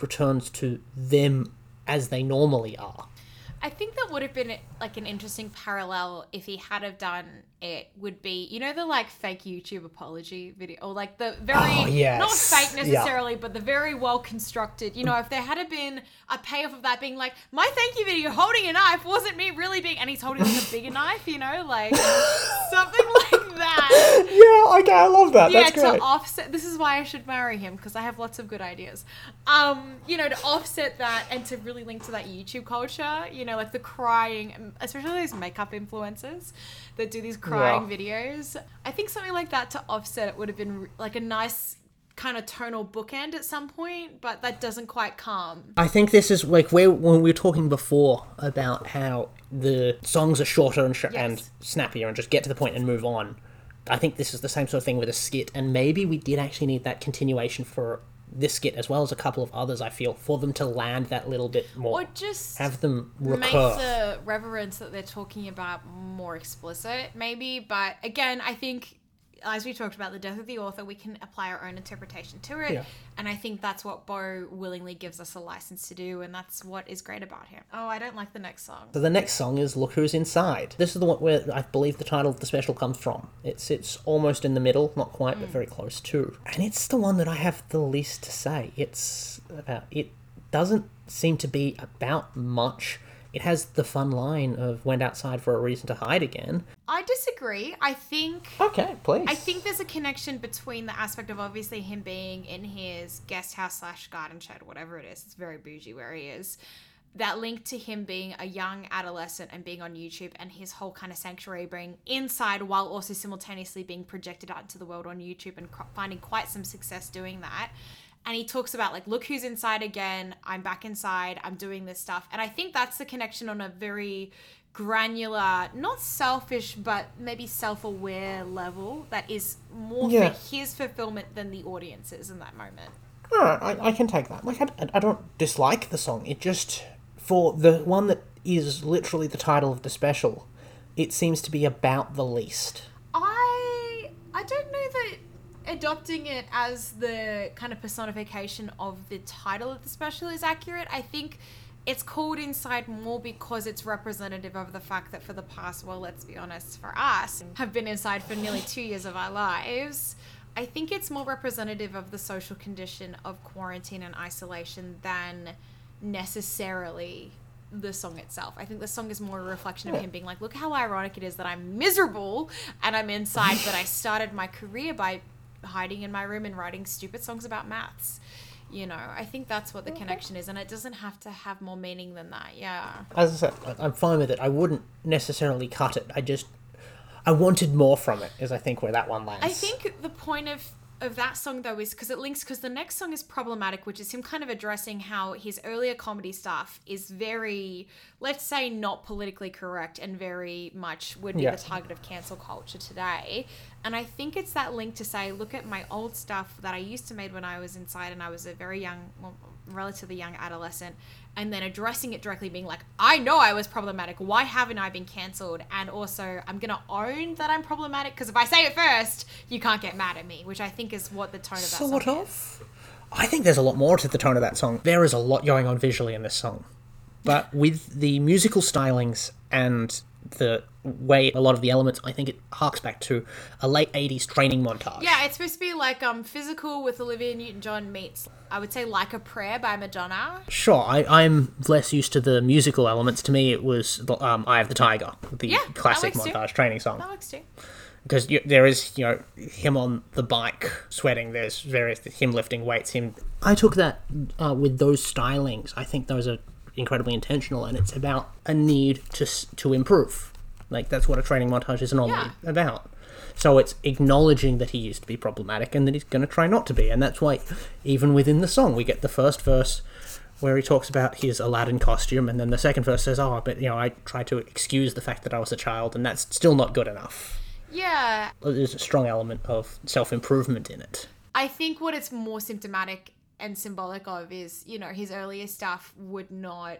Speaker 2: returns to them as they normally are.
Speaker 1: I think that would have been like an interesting parallel if he had have done it. Would be you know the like fake YouTube apology video or like the very
Speaker 2: Oh, yes.
Speaker 1: not fake
Speaker 2: Yeah.
Speaker 1: necessarily, but the very well constructed. You know, if there had have been a payoff of that being like my thank you video holding a knife wasn't me really being, and he's holding like a bigger knife. You know, like [LAUGHS] something like that. [LAUGHS]
Speaker 2: Yeah, okay, I love that.
Speaker 1: yeah,
Speaker 2: That's
Speaker 1: to
Speaker 2: great.
Speaker 1: offset. This is why I should marry him because I have lots of good ideas. Um, you know, to offset that and to really link to that YouTube culture. You know, like the crying, especially those makeup influencers that do these crying videos. I think something like that to offset it would have been like a nice kind of tonal bookend at some point, but that doesn't quite come.
Speaker 2: I think this is like where when we were talking before about how the songs are shorter and sh- and snappier and just get to the point and move on. I think this is the same sort of thing with a skit, and maybe we did actually need that continuation for this skit as well as a couple of others. I feel for them to land that little bit more,
Speaker 1: Or just
Speaker 2: have them recur.
Speaker 1: make the reverence that they're talking about more explicit, maybe. But again, I think as we talked about the death of the author, we can apply our own interpretation to it.
Speaker 2: Yeah.
Speaker 1: And I think that's what Bo willingly gives us a license to do, and that's what is great about him. Oh, I don't like the next song.
Speaker 2: So the next song is "Look Who's Inside." This is the one where I believe the title of the special comes from. It sits almost in the middle, not quite, but mm. very close to. And it's the one that I have the least to say. It's about it doesn't seem to be about much. It has the fun line of "went outside for a reason to hide again."
Speaker 1: I disagree. I think
Speaker 2: Okay, please.
Speaker 1: I think there's a connection between the aspect of obviously him being in his guest house slash garden shed, whatever it is. It's very bougie where he is. That link to him being a young adolescent and being on YouTube and his whole kind of sanctuary being inside while also simultaneously being projected out into the world on YouTube and finding quite some success doing that. And he talks about like, look who's inside again. I'm back inside. I'm doing this stuff. And I think that's the connection on a very granular, not selfish, but maybe self aware level that is more
Speaker 2: Yeah.
Speaker 1: for his fulfillment than the audience's in that moment.
Speaker 2: I, I can take that. Like, I, I don't dislike the song. It just for the one that is literally the title of the special, it seems to be about the least.
Speaker 1: I I don't know that adopting it as the kind of personification of the title of the special is accurate. I think it's called Inside more because it's representative of the fact that for the past, well, let's be honest, for us, have been inside for nearly two years of our lives. I think it's more representative of the social condition of quarantine and isolation than necessarily the song itself. I think the song is more a reflection of him being like, look how ironic it is that I'm miserable and I'm inside, but I started my career by hiding in my room and writing stupid songs about maths. You know, I think that's what the connection is, and it doesn't have to have more meaning than that. Yeah.
Speaker 2: As I said, I- I'm fine with it. I wouldn't necessarily cut it. I just I wanted more from it. Is I think where that one lands.
Speaker 1: I think the point of of that song though is because it links because the next song is problematic, which is him kind of addressing how his earlier comedy stuff is very, let's say, not politically correct and very much would be
Speaker 2: Yeah.
Speaker 1: the target of cancel culture today. And I think it's that link to say, look at my old stuff that I used to make when I was inside and I was a very young, well, relatively young adolescent, and then addressing it directly, being like, I know I was problematic. Why haven't I been cancelled? And also, I'm gonna own that I'm problematic because if I say it first, you can't get mad at me, which I think is what the tone of that
Speaker 2: Sort
Speaker 1: song
Speaker 2: of.
Speaker 1: is.
Speaker 2: I think there's a lot more to the tone of that song. There is a lot going on visually in this song. But with the musical stylings and the way a lot of the elements, I think it harks back to a late 80s training montage.
Speaker 1: Yeah, it's supposed to be like um physical with Olivia Newton-John meets, I would say, like a prayer by Madonna.
Speaker 2: Sure, I, I'm less used to the musical elements. To me, it was the, um, Eye of the Tiger, the
Speaker 1: Yeah,
Speaker 2: classic
Speaker 1: works too.
Speaker 2: montage training song.
Speaker 1: That works too.
Speaker 2: because you, there is you know him on the bike sweating there's various him lifting weights him i took that uh, with those stylings i think those are incredibly intentional and it's about a need to to improve like that's what a training montage is normally
Speaker 1: Yeah.
Speaker 2: about so it's acknowledging that he used to be problematic and that he's going to try not to be and that's why even within the song we get the first verse where he talks about his Aladdin costume, and then the second verse says, "Oh, but you know, I tried to excuse the fact that I was a child, and that's still not good enough."
Speaker 1: Yeah,
Speaker 2: there's a strong element of self improvement in it.
Speaker 1: I think what it's more symptomatic and symbolic of is, you know, his earlier stuff would not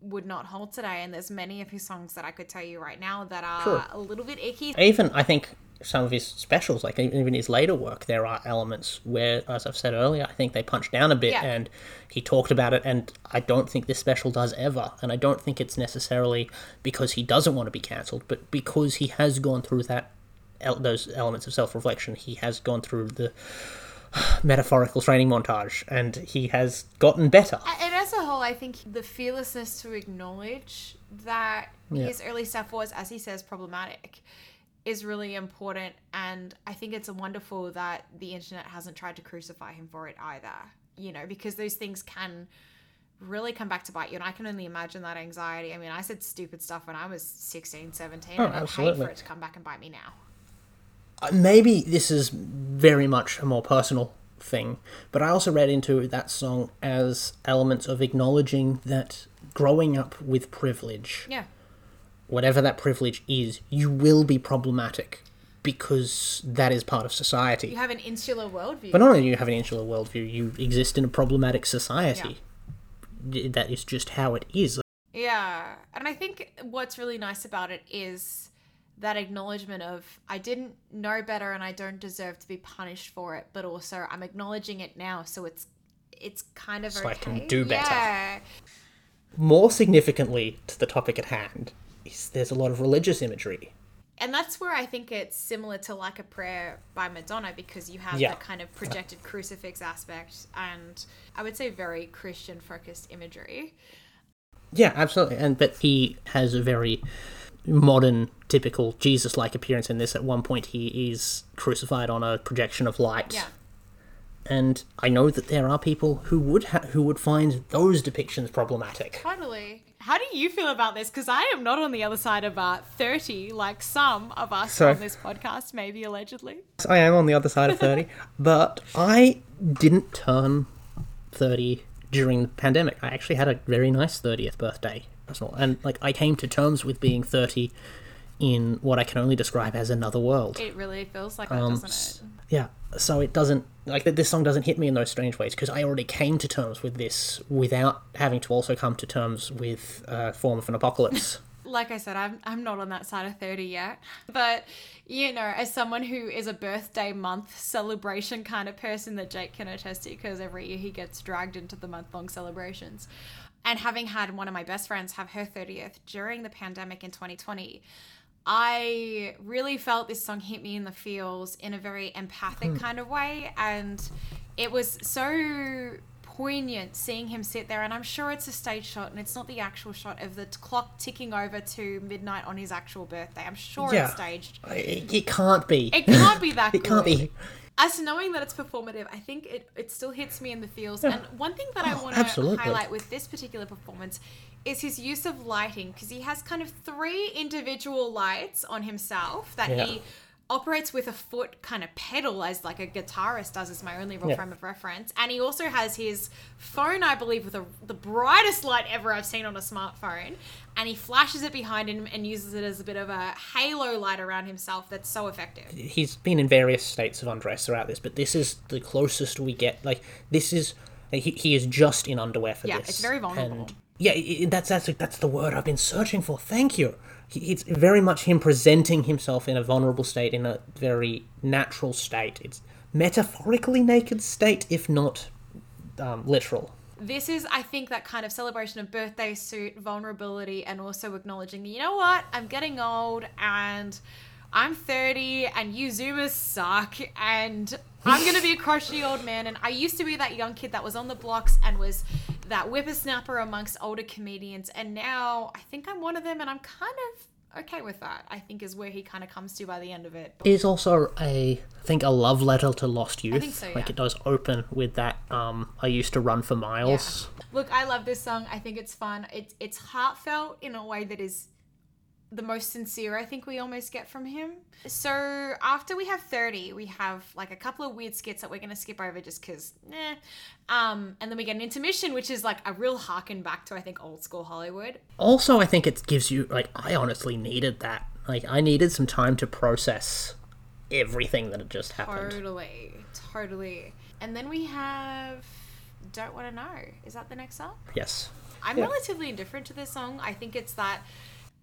Speaker 1: would not hold today and there's many of his songs that I could tell you right now that are
Speaker 2: Sure.
Speaker 1: a little bit icky.
Speaker 2: Even I think some of his specials, like even his later work, there are elements where, as I've said earlier, I think they punch down a bit,
Speaker 1: Yeah.
Speaker 2: and he talked about it. And I don't think this special does ever, and I don't think it's necessarily because he doesn't want to be cancelled, but because he has gone through that those elements of self reflection. He has gone through the [SIGHS] metaphorical training montage, and he has gotten better.
Speaker 1: And as a whole, I think the fearlessness to acknowledge that
Speaker 2: Yeah.
Speaker 1: his early stuff was, as he says, problematic is really important. And I think it's wonderful that the internet hasn't tried to crucify him for it either, you know, because those things can really come back to bite you. And I can only imagine that anxiety. I mean, I said stupid stuff when I was 16, 17,
Speaker 2: Oh,
Speaker 1: and I'd hate
Speaker 2: absolutely.
Speaker 1: for it to come back and bite me now.
Speaker 2: Uh, maybe this is very much a more personal thing, but I also read into that song as elements of acknowledging that growing up with privilege,
Speaker 1: Yeah.
Speaker 2: whatever that privilege is, you will be problematic because that is part of society.
Speaker 1: You have an insular worldview.
Speaker 2: But not only do you have an insular worldview, you exist in a problematic society. Y- That is just how it is.
Speaker 1: Yeah. And I think what's really nice about it is that acknowledgement of I didn't know better and I don't deserve to be punished for it, but also I'm acknowledging it now, so it's it's kind of
Speaker 2: So
Speaker 1: okay.
Speaker 2: I can do better.
Speaker 1: Yeah.
Speaker 2: More significantly to the topic at hand, is there's a lot of religious imagery.
Speaker 1: And that's where I think it's similar to like a prayer by Madonna because you have
Speaker 2: Yeah.
Speaker 1: that kind of projected crucifix aspect and I would say very Christian focused imagery.
Speaker 2: Yeah, absolutely. And but he has a very modern, typical Jesus-like appearance in this. At one point, he is crucified on a projection of light.
Speaker 1: Yeah.
Speaker 2: And I know that there are people who would ha- who would find those depictions problematic.
Speaker 1: Totally. How do you feel about this? Because I am not on the other side of uh, 30, like some of us
Speaker 2: So-
Speaker 1: on this podcast, maybe allegedly.
Speaker 2: I am on the other side of thirty, [LAUGHS] but I didn't turn thirty during the pandemic. I actually had a very nice thirtieth birthday, personal, and like I came to terms with being thirty in what I can only describe as another world.
Speaker 1: It really feels like that,
Speaker 2: Um,
Speaker 1: doesn't it?
Speaker 2: Yeah, so it doesn't like that. This song doesn't hit me in those strange ways because I already came to terms with this without having to also come to terms with a form of an apocalypse. [LAUGHS] [LAUGHS]
Speaker 1: Like I said, I'm, I'm not on that side of 30 yet. But, you know, as someone who is a birthday month celebration kind of person that Jake can attest to, because every year he gets dragged into the month long celebrations. And having had one of my best friends have her 30th during the pandemic in 2020, I really felt this song hit me in the feels in a very empathic hmm. kind of way. And it was so poignant seeing him sit there. And I'm sure it's a stage shot and it's not the actual shot of the t- clock ticking over to midnight on his actual birthday. I'm sure
Speaker 2: Yeah.
Speaker 1: it's staged.
Speaker 2: it, it can't be.
Speaker 1: It can't be that [LAUGHS]
Speaker 2: It can't be.
Speaker 1: As to knowing that it's performative, I think it, it still hits me in the feels. And one thing that I
Speaker 2: Oh,
Speaker 1: want to
Speaker 2: absolutely.
Speaker 1: highlight with this particular performance is his use of lighting because he has kind of three individual lights on himself that
Speaker 2: Yeah.
Speaker 1: he operates with a foot kind of pedal as like a guitarist does is my only real
Speaker 2: Yeah.
Speaker 1: frame of reference and he also has his phone i believe with a, the brightest light ever i've seen on a smartphone and he flashes it behind him and uses it as a bit of a halo light around himself that's so effective
Speaker 2: he's been in various states of undress throughout this, but this is the closest we get. Like this is he, he is just in underwear for
Speaker 1: Yeah,
Speaker 2: this.
Speaker 1: it's very vulnerable.
Speaker 2: And yeah, i- i- that's that's that's the word I've been searching for. Thank you. It's very much him presenting himself in a vulnerable state, in a very natural state. It's metaphorically naked state, if not um, literal.
Speaker 1: this is i think that kind of celebration of birthday suit vulnerability and also acknowledging you know what i'm getting old and i'm 30 and you zoomers suck and i'm gonna be a crotchety old man and i used to be that young kid that was on the blocks and was that whippersnapper amongst older comedians and now i think i'm one of them and i'm kind of okay with that i think is where he kind of comes to by the end of it
Speaker 2: It is also a I think a love letter to lost youth.
Speaker 1: think so,
Speaker 2: Like it does open with that. Um, I used to run for miles.
Speaker 1: Look, I love this song. I think it's fun. It's it's heartfelt in a way that is the most sincere I think we almost get from him. So after we have 30, we have like a couple of weird skits that we're gonna skip over just because nah. Um, and then we get an intermission, which is like a real harken back to I think old school Hollywood.
Speaker 2: also i think it gives you like i honestly needed that like i needed some time to process everything that had just happened
Speaker 1: Totally. Totally. And then we have Don't Wanna Know. Is that the next song?
Speaker 2: yes
Speaker 1: I'm
Speaker 2: Yeah.
Speaker 1: relatively indifferent to this song. I think it's that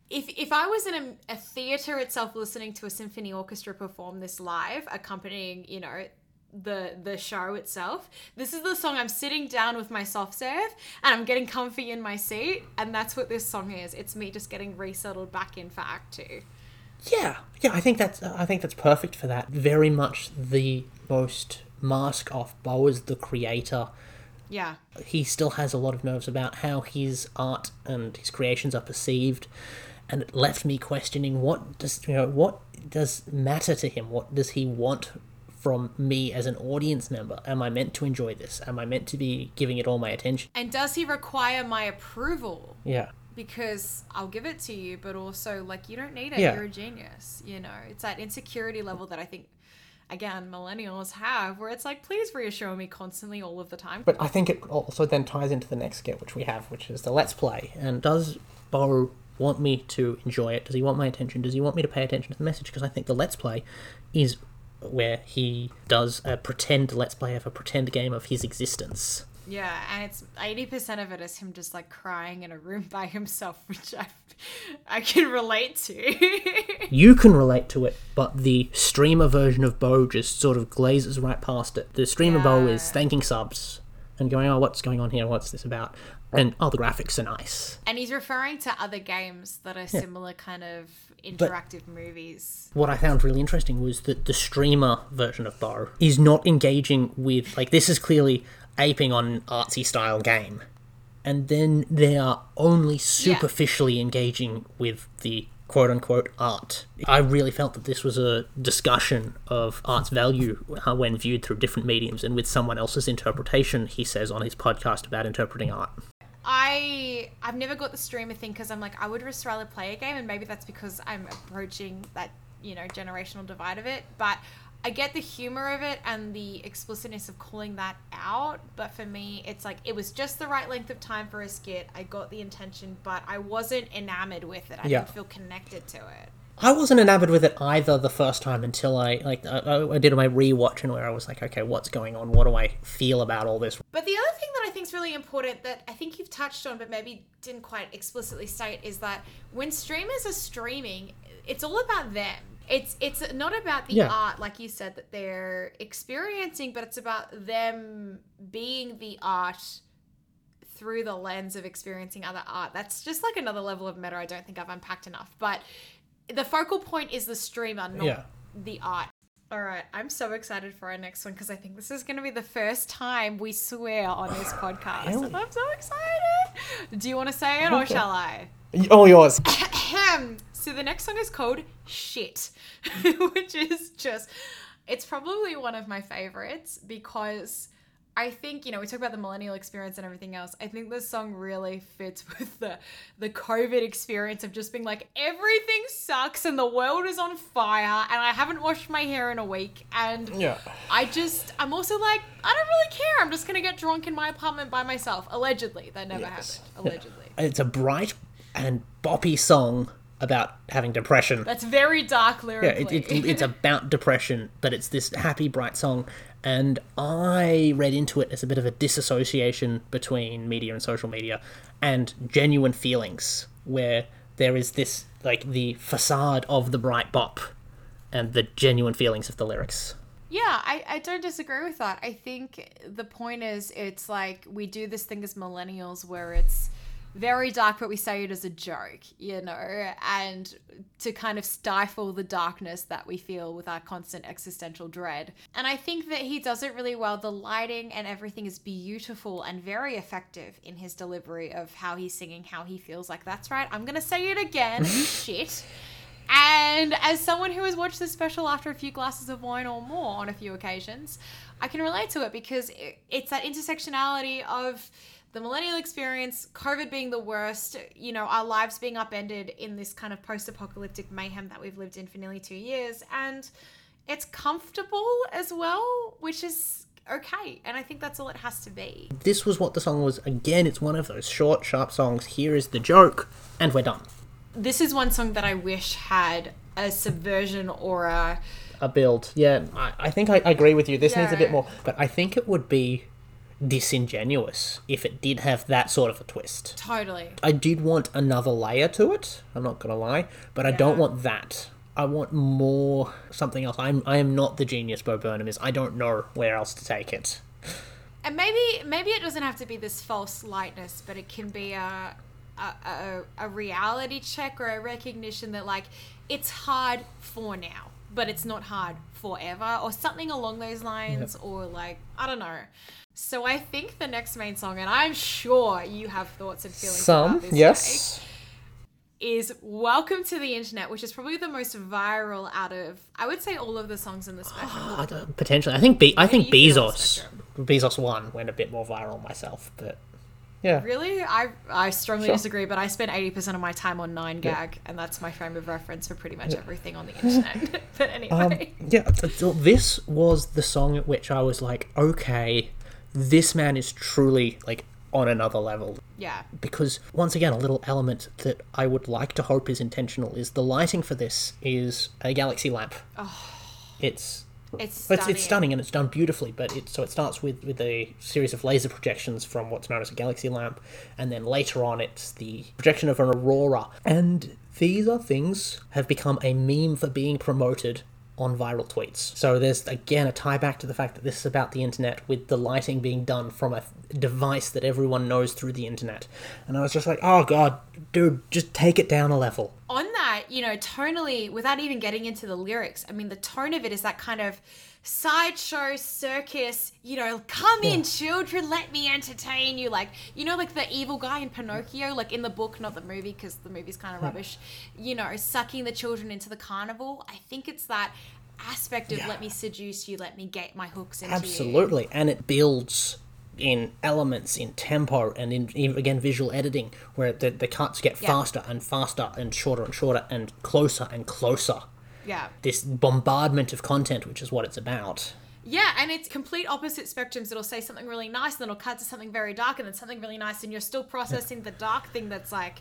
Speaker 1: if if I was in a, a theater itself listening to a symphony orchestra perform this live, accompanying, you know, the the show itself, this is the song I'm sitting down with my soft serve and I'm getting comfy in my seat, and that's what this song is. It's me just getting resettled back in for Act Two.
Speaker 2: yeah yeah i think that's i think that's perfect for that very much the most mask off bo is the creator
Speaker 1: Yeah.
Speaker 2: he still has a lot of nerves about how his art and his creations are perceived and it left me questioning what does you know what does matter to him what does he want from me as an audience member am i meant to enjoy this am i meant to be giving it all my attention
Speaker 1: And does he require my approval?
Speaker 2: yeah
Speaker 1: because I'll give it to you, but also like you don't need it.
Speaker 2: Yeah.
Speaker 1: You're a genius. You know, it's that insecurity level that I think, again, millennials have, where it's like, please reassure me constantly, all of the time.
Speaker 2: but i think it also then ties into the next skit which we have which is the let's play and does bo want me to enjoy it? Does he want my attention? Does he want me to pay attention to the message? Because i think the let's play is where he does a pretend let's play of a pretend game of his existence.
Speaker 1: Yeah, and it's eighty percent of it is him just like crying in a room by himself, [LAUGHS] which I, I can relate to. [LAUGHS]
Speaker 2: you can relate to it, but the streamer version of Bo just sort of glazes right past it. The streamer Bo is thanking subs and going, "Oh, what's going on here? What's this about?" And oh, the graphics are nice.
Speaker 1: and he's referring to other games that are similar kind of interactive movies.
Speaker 2: What I found really interesting was that the streamer version of Bo is not engaging with like this is clearly aping on an artsy style game, and then they are only superficially engaging with the quote unquote art. I really felt that this was a discussion of art's value uh, when viewed through different mediums and with someone else's interpretation, he says on his podcast about interpreting art.
Speaker 1: I I've never got the streamer thing because I'm like I would just rather play a game, and maybe that's because I'm approaching that you know generational divide of it. But I get the humor of it and the explicitness of calling that out. But for me, it's like it was just the right length of time for a skit. I got the intention, but I wasn't enamored with it. I
Speaker 2: Yeah.
Speaker 1: didn't feel connected to it.
Speaker 2: I wasn't enamored with it either the first time until I like I, I- I did my rewatch and where I was like, okay, what's going on? What do I feel about all this?
Speaker 1: But the other thing that I think is really important that I think you've touched on, but maybe didn't quite explicitly state, is that when streamers are streaming, it's all about them. It's it's not about the
Speaker 2: Yeah.
Speaker 1: art, like you said, that they're experiencing, but it's about them being the art through the lens of experiencing other art. That's just like another level of meta I don't think I've unpacked enough. But the focal point is the streamer, not
Speaker 2: Yeah.
Speaker 1: the art. All right, I'm so excited for our next one because I think this is going to be the first time we swear on this [SIGHS] podcast.
Speaker 2: Really?
Speaker 1: I'm so excited. Do you want to say it or shall I?
Speaker 2: All oh, yours.
Speaker 1: Ahem. so the next song is called Shit, [LAUGHS] which is just, it's probably one of my favorites because I think, you know, we talk about the millennial experience and everything else. I think this song really fits [LAUGHS] with the the COVID experience of just being like everything sucks and the world is on fire and I haven't washed my hair in a week and
Speaker 2: Yeah.
Speaker 1: I just I'm also like I don't really care. I'm just going to get drunk in my apartment by myself allegedly. That never
Speaker 2: Yes.
Speaker 1: happened. Allegedly.
Speaker 2: It's a bright and boppy song about having depression.
Speaker 1: That's very dark
Speaker 2: lyrics.
Speaker 1: Yeah,
Speaker 2: it, it, it's about depression, but it's this happy, bright song. And I read into it as a bit of a disassociation between media and social media and genuine feelings, where there is this, like, the facade of the bright bop and the genuine feelings of the lyrics.
Speaker 1: Yeah, I, I don't disagree with that. I think the point is it's like we do this thing as millennials where it's very dark, but we say it as a joke, you know, and to kind of stifle the darkness that we feel with our constant existential dread. And I think that he does it really well. The lighting and everything is beautiful and very effective in his delivery of how he's singing, how he feels like that's right. I'm going to say it again. [LAUGHS] Shit. And as someone who has watched this special after a few glasses of wine or more on a few occasions, I can relate to it because it's that intersectionality of the millennial experience, COVID being the worst, you know, our lives being upended in this kind of post apocalyptic mayhem that we've lived in for nearly two years. And it's comfortable as well, which is okay. And I think that's all it has to be.
Speaker 2: This was what the song was. Again, it's one of those short, sharp songs. Here is the joke, and we're done.
Speaker 1: This is one song that I wish had a subversion or a.
Speaker 2: a build. Yeah, I, I think I, I agree with you. This needs a bit more, but I think it would be disingenuous if it did have that sort of a twist.
Speaker 1: Totally.
Speaker 2: I did want another layer to it. I'm not gonna lie, but I don't want that. I want more something else. I'm I am not the genius Bo Burnham is. I don't know where else to take it.
Speaker 1: And maybe maybe it doesn't have to be this false lightness, but it can be a a, a, a reality check or a recognition that like it's hard for now, but it's not hard forever, or something along those lines, or like I don't know. So I think the next main song, and I'm sure you have thoughts and feelings
Speaker 2: Some
Speaker 1: about this.
Speaker 2: yes.
Speaker 1: Jake, is "Welcome to the Internet," which is probably the most viral out of I would say all of the songs in the special.
Speaker 2: I don't, potentially, I think Be- I think
Speaker 1: do you feel on the
Speaker 2: Bezos? Bezos one went a bit more viral myself, but yeah.
Speaker 1: Really? I I strongly
Speaker 2: Sure.
Speaker 1: disagree, but I spend 80% of my time on 9gag, and that's my frame of reference for pretty much everything on the internet. [LAUGHS] but anyway.
Speaker 2: Um, yeah, th- th- this was the song at which I was like, okay, this man is truly like on another level.
Speaker 1: yeah.
Speaker 2: Because once again, a little element that I would like to hope is intentional is the lighting for this is a galaxy lamp. Oh. It's
Speaker 1: It's
Speaker 2: it's,
Speaker 1: stunning.
Speaker 2: it's stunning and it's done beautifully, but it so it starts with with a series of laser projections from what's known as a galaxy lamp, and then later on it's the projection of an aurora. And these are things have become a meme for being promoted on viral tweets. So there's again a tie back to the fact that this is about the internet with the lighting being done from a device that everyone knows through the internet. And I was just like, "Oh god, dude, just take it down a level."
Speaker 1: On that, you know, tonally, without even getting into the lyrics, I mean, the tone of it is that kind of sideshow circus, you know, come in, children, let me entertain you. Like, you know, like the evil guy in Pinocchio, like in the book, not the movie, because the movie's kind of rubbish, you know, sucking the children into the carnival. I think it's that aspect of let me seduce you, let me get my hooks into you.
Speaker 2: Absolutely, and it builds in elements, in tempo, and in, in again visual editing, where the, the cuts get
Speaker 1: Yeah.
Speaker 2: faster and faster and shorter and shorter and closer and closer.
Speaker 1: Yeah.
Speaker 2: This bombardment of content, which is what it's about.
Speaker 1: Yeah, and it's complete opposite spectrums. It'll say something really nice, and then it'll cut to something very dark, and then something really nice, and you're still processing the dark thing that's like,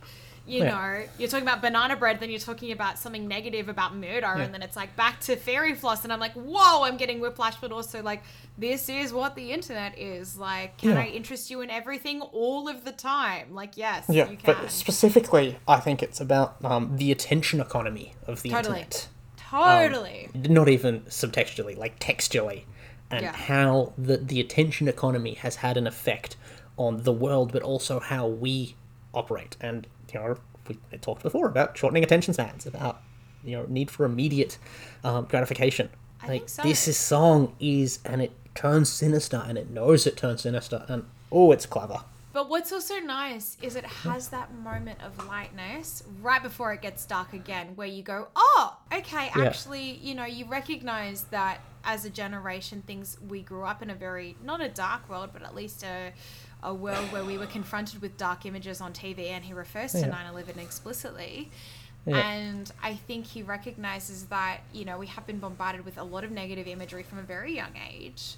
Speaker 1: you
Speaker 2: Yeah.
Speaker 1: know, you're talking about banana bread, then you're talking about something negative about murder, and then it's like back to fairy floss, and I'm like, whoa, I'm getting whiplash, but also like, this is what the internet is. Like, can
Speaker 2: Yeah.
Speaker 1: I interest you in everything all of the time? Like, yes,
Speaker 2: Yeah,
Speaker 1: you can.
Speaker 2: but specifically, I think it's about um, the attention economy of the
Speaker 1: Totally.
Speaker 2: internet.
Speaker 1: Totally.
Speaker 2: Not even subtextually, like textually, and
Speaker 1: Yeah.
Speaker 2: how the the attention economy has had an effect on the world, but also how we operate. And you know, we talked before about shortening attention spans, about you know need for immediate um, gratification.
Speaker 1: I
Speaker 2: like
Speaker 1: think so.
Speaker 2: this is song is, and it turns sinister, and it knows it turns sinister, and oh, it's clever.
Speaker 1: But what's also nice is it has that moment of lightness right before it gets dark again, where you go, oh, okay,
Speaker 2: Yeah.
Speaker 1: actually, you know, you recognize that as a generation, things we grew up in a very, not a dark world, but at least a, a world where we were confronted with dark images on TV, and he refers to
Speaker 2: Yeah.
Speaker 1: 9 11 explicitly.
Speaker 2: Yeah.
Speaker 1: And I think he recognizes that, you know, we have been bombarded with a lot of negative imagery from a very young age.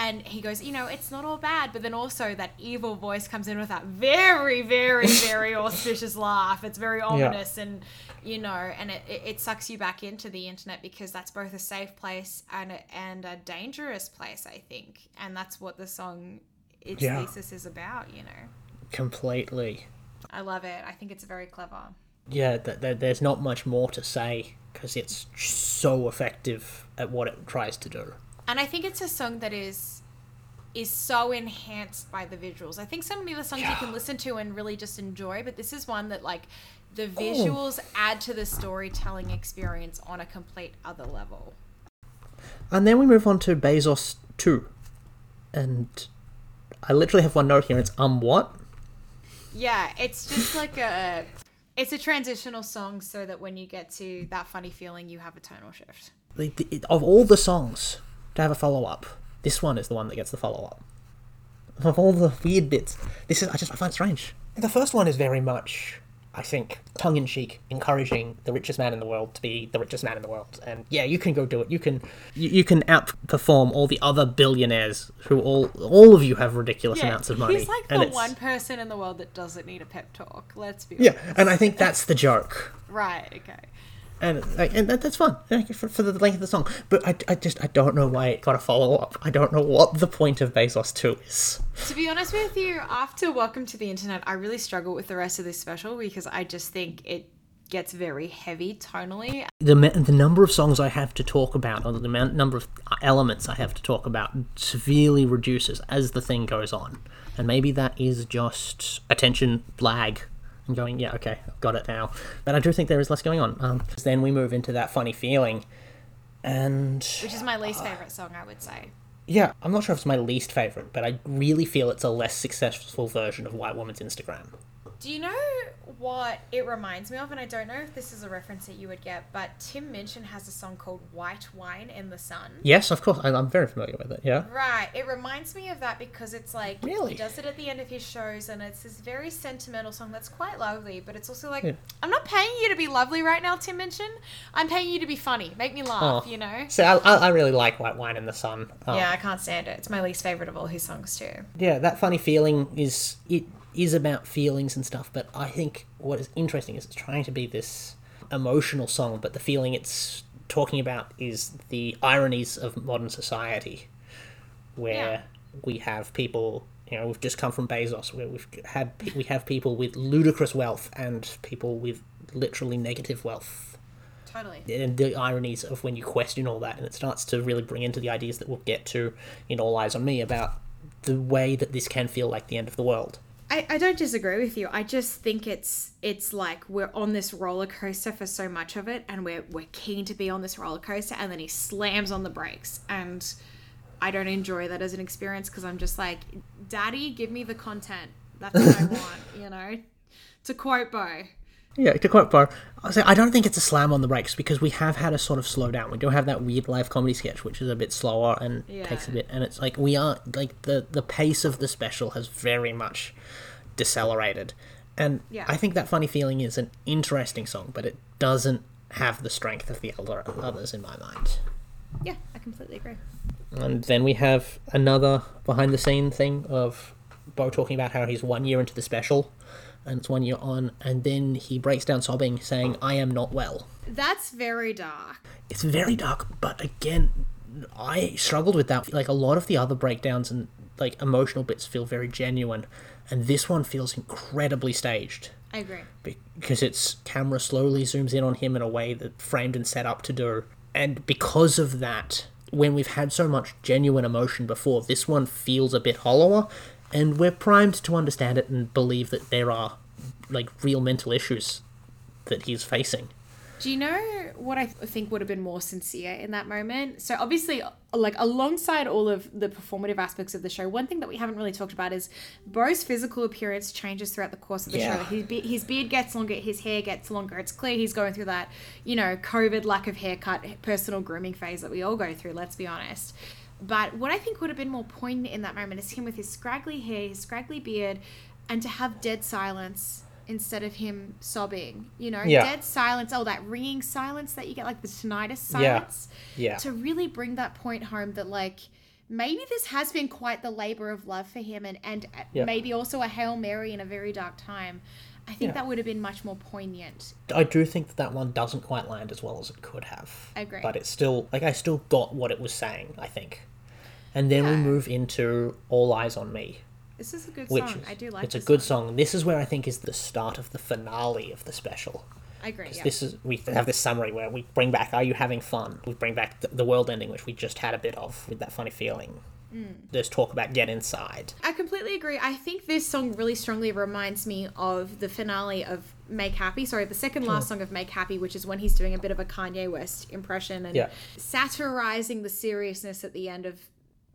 Speaker 1: And he goes, you know, it's not all bad, but then also that evil voice comes in with that very, very, [LAUGHS] very auspicious laugh. It's very ominous, and you know, and it, it, it sucks you back into the internet because that's both a safe place and a, and a dangerous place, I think, and that's what the song its
Speaker 2: Yeah.
Speaker 1: thesis is about. You know,
Speaker 2: Completely.
Speaker 1: I love it. I think it's very clever.
Speaker 2: Yeah, th- th- there's not much more to say because it's so effective at what it tries to do.
Speaker 1: And I think it's a song that is is so enhanced by the visuals. I think so many of the songs you can listen to and really just enjoy, but this is one that like the
Speaker 2: Oh.
Speaker 1: visuals add to the storytelling experience on a complete other level.
Speaker 2: And then we move on to Bezos 2. And I literally have one note here. It's um what?
Speaker 1: Yeah, it's just like a it's a transitional song so that when you get to that funny feeling you have a tonal shift.
Speaker 2: Like, of all the songs to have a follow up, this one is the one that gets the follow up. Of all the weird bits, this is I just I find it strange. The first one is very much, I think, tongue in cheek, encouraging the richest man in the world to be the richest man in the world. And yeah, you can go do it. You can you, you can outperform all the other billionaires who all all of you have ridiculous amounts of money.
Speaker 1: he's like
Speaker 2: and
Speaker 1: the
Speaker 2: it's-
Speaker 1: one person in the world that doesn't need a pep talk. Let's be
Speaker 2: Yeah,
Speaker 1: honest.
Speaker 2: and I think that's the joke.
Speaker 1: Right, okay.
Speaker 2: And like, and that, that's fun like, for, for the length of the song. But I, I just I don't know why it got a follow up. I don't know what the point of Bezos two is.
Speaker 1: To be honest with you, after Welcome to the Internet, I really struggle with the rest of this special because I just think it gets very heavy tonally.
Speaker 2: The the number of songs I have to talk about, or the amount number of elements I have to talk about, severely reduces as the thing goes on. And maybe that is just attention lag. I'm going, yeah, okay, I've got it now. But I do think there is less going on. Um, then we move into that funny feeling, and
Speaker 1: Which is my least favorite song, I would say.
Speaker 2: Yeah, I'm not sure if it's my least favorite, but I really feel it's a less successful version of White Woman's Instagram.
Speaker 1: Do you know what it reminds me of? And I don't know if this is a reference that you would get, but Tim Minchin has a song called White Wine in the Sun.
Speaker 2: Yes, of course, I, I'm very familiar with it. Yeah,
Speaker 1: Right. It reminds me of that because it's like
Speaker 2: Really?
Speaker 1: he does it at the end of his shows and it's this very sentimental song that's quite lovely, but it's also like
Speaker 2: Yeah.
Speaker 1: I'm not paying you to be lovely right now, Tim Minchin. I'm paying you to be funny. Make me laugh,
Speaker 2: Oh.
Speaker 1: you know?
Speaker 2: so I, I, really like White Wine in the Sun. Um,
Speaker 1: Yeah, I can't stand it. It's my least favorite of all his songs too.
Speaker 2: yeah, that funny feeling is it is about feelings and stuff, but I think what is interesting is it's trying to be this emotional song, but the feeling it's talking about is the ironies of modern society, where
Speaker 1: Yeah.
Speaker 2: we have people. You know, we've just come from Bezos, where we've had we have people with ludicrous wealth and people with literally negative wealth.
Speaker 1: Totally.
Speaker 2: and the ironies of when you question all that, and it starts to really bring into the ideas that we'll get to in All Eyes on Me about the way that this can feel like the end of the world.
Speaker 1: I, I don't disagree with you. I just think it's it's like we're on this roller coaster for so much of it and we're we're keen to be on this roller coaster and then he slams on the brakes and I don't enjoy that as an experience because I'm just like, Daddy, give me the content. That's what I [LAUGHS] want, you know? To quote Bo.
Speaker 2: Yeah, to quote Bo, I say I don't think it's a slam on the brakes because we have had a sort of slow down. We do have that weird live comedy sketch, which is a bit slower and takes a bit, and it's like we are like the the pace of the special has very much decelerated, and
Speaker 1: Yeah.
Speaker 2: I think that funny feeling is an interesting song, but it doesn't have the strength of the other others in my mind.
Speaker 1: Yeah, I completely agree.
Speaker 2: And then we have another behind the scene thing of Bo talking about how he's one year into the special and it's one year on, and then he breaks down sobbing, saying, I am not well.
Speaker 1: That's very dark.
Speaker 2: It's very dark, but again, I struggled with that. Like a lot of the other breakdowns and like emotional bits feel very genuine, and this one feels incredibly staged
Speaker 1: I agree.
Speaker 2: because its camera slowly zooms in on him in a way that framed and set up to do. And because of that, when we've had so much genuine emotion before, this one feels a bit hollower, and we're primed to understand it and believe that there are like real mental issues that he's facing.
Speaker 1: Do you know what I th- think would have been more sincere in that moment? So obviously, like alongside all of the performative aspects of the show, one thing that we haven't really talked about is Bo's physical appearance changes throughout the course of the
Speaker 2: Yeah.
Speaker 1: show. His, be- his beard gets longer, his hair gets longer. It's clear he's going through that, you know, COVID lack of haircut, personal grooming phase that we all go through. Let's be honest. But what I think would have been more poignant in that moment is him with his scraggly hair, his scraggly beard, and to have dead silence instead of him sobbing. You know,
Speaker 2: Yeah.
Speaker 1: dead silence. Oh, that ringing silence that you get, like the tinnitus
Speaker 2: Yeah.
Speaker 1: silence.
Speaker 2: Yeah.
Speaker 1: To really bring that point home that like maybe this has been quite the labor of love for him, and and
Speaker 2: Yeah.
Speaker 1: maybe also a hail mary in a very dark time. I think
Speaker 2: Yeah.
Speaker 1: that would have been much more poignant.
Speaker 2: I do think that that one doesn't quite land as well as it could have.
Speaker 1: I agree.
Speaker 2: But it's still like I still got what it was saying. I think, and then we move into All Eyes on Me,
Speaker 1: This is a good
Speaker 2: which
Speaker 1: song.
Speaker 2: is
Speaker 1: I do like.
Speaker 2: it's a good song. This is where I think is the start of the finale of the special.
Speaker 1: I agree. Yeah.
Speaker 2: This is we have this summary where we bring back "Are you having fun?" We bring back the, the world ending, which we just had a bit of with that funny feeling.
Speaker 1: Mm.
Speaker 2: There's talk about get inside.
Speaker 1: I completely agree. I think this song really strongly reminds me of the finale of Make Happy. Sorry, the second last song of Make Happy, which is when he's doing a bit of a Kanye West impression and
Speaker 2: Yeah.
Speaker 1: satirizing the seriousness at the end of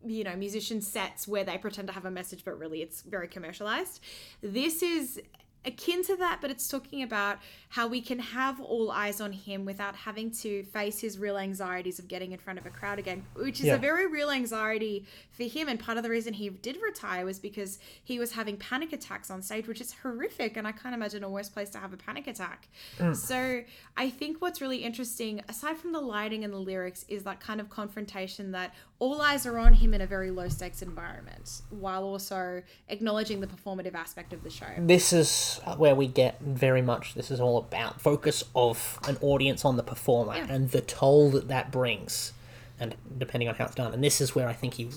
Speaker 1: you know musician sets where they pretend to have a message but really it's very commercialized. This is akin to that but it's talking about how we can have all eyes on him without having to face his real anxieties of getting in front of a crowd again which is
Speaker 2: Yeah.
Speaker 1: a very real anxiety for him and part of the reason he did retire was because he was having panic attacks on stage which is horrific and i can't imagine a worse place to have a panic attack mm. so i think what's really interesting aside from the lighting and the lyrics is that kind of confrontation that all eyes are on him in a very low stakes environment while also acknowledging the performative aspect of the show
Speaker 2: This is where we get very much. This is all about focus of an audience on the performer
Speaker 1: Yeah.
Speaker 2: and the toll that that brings, and depending on how it's done. And this is where I think he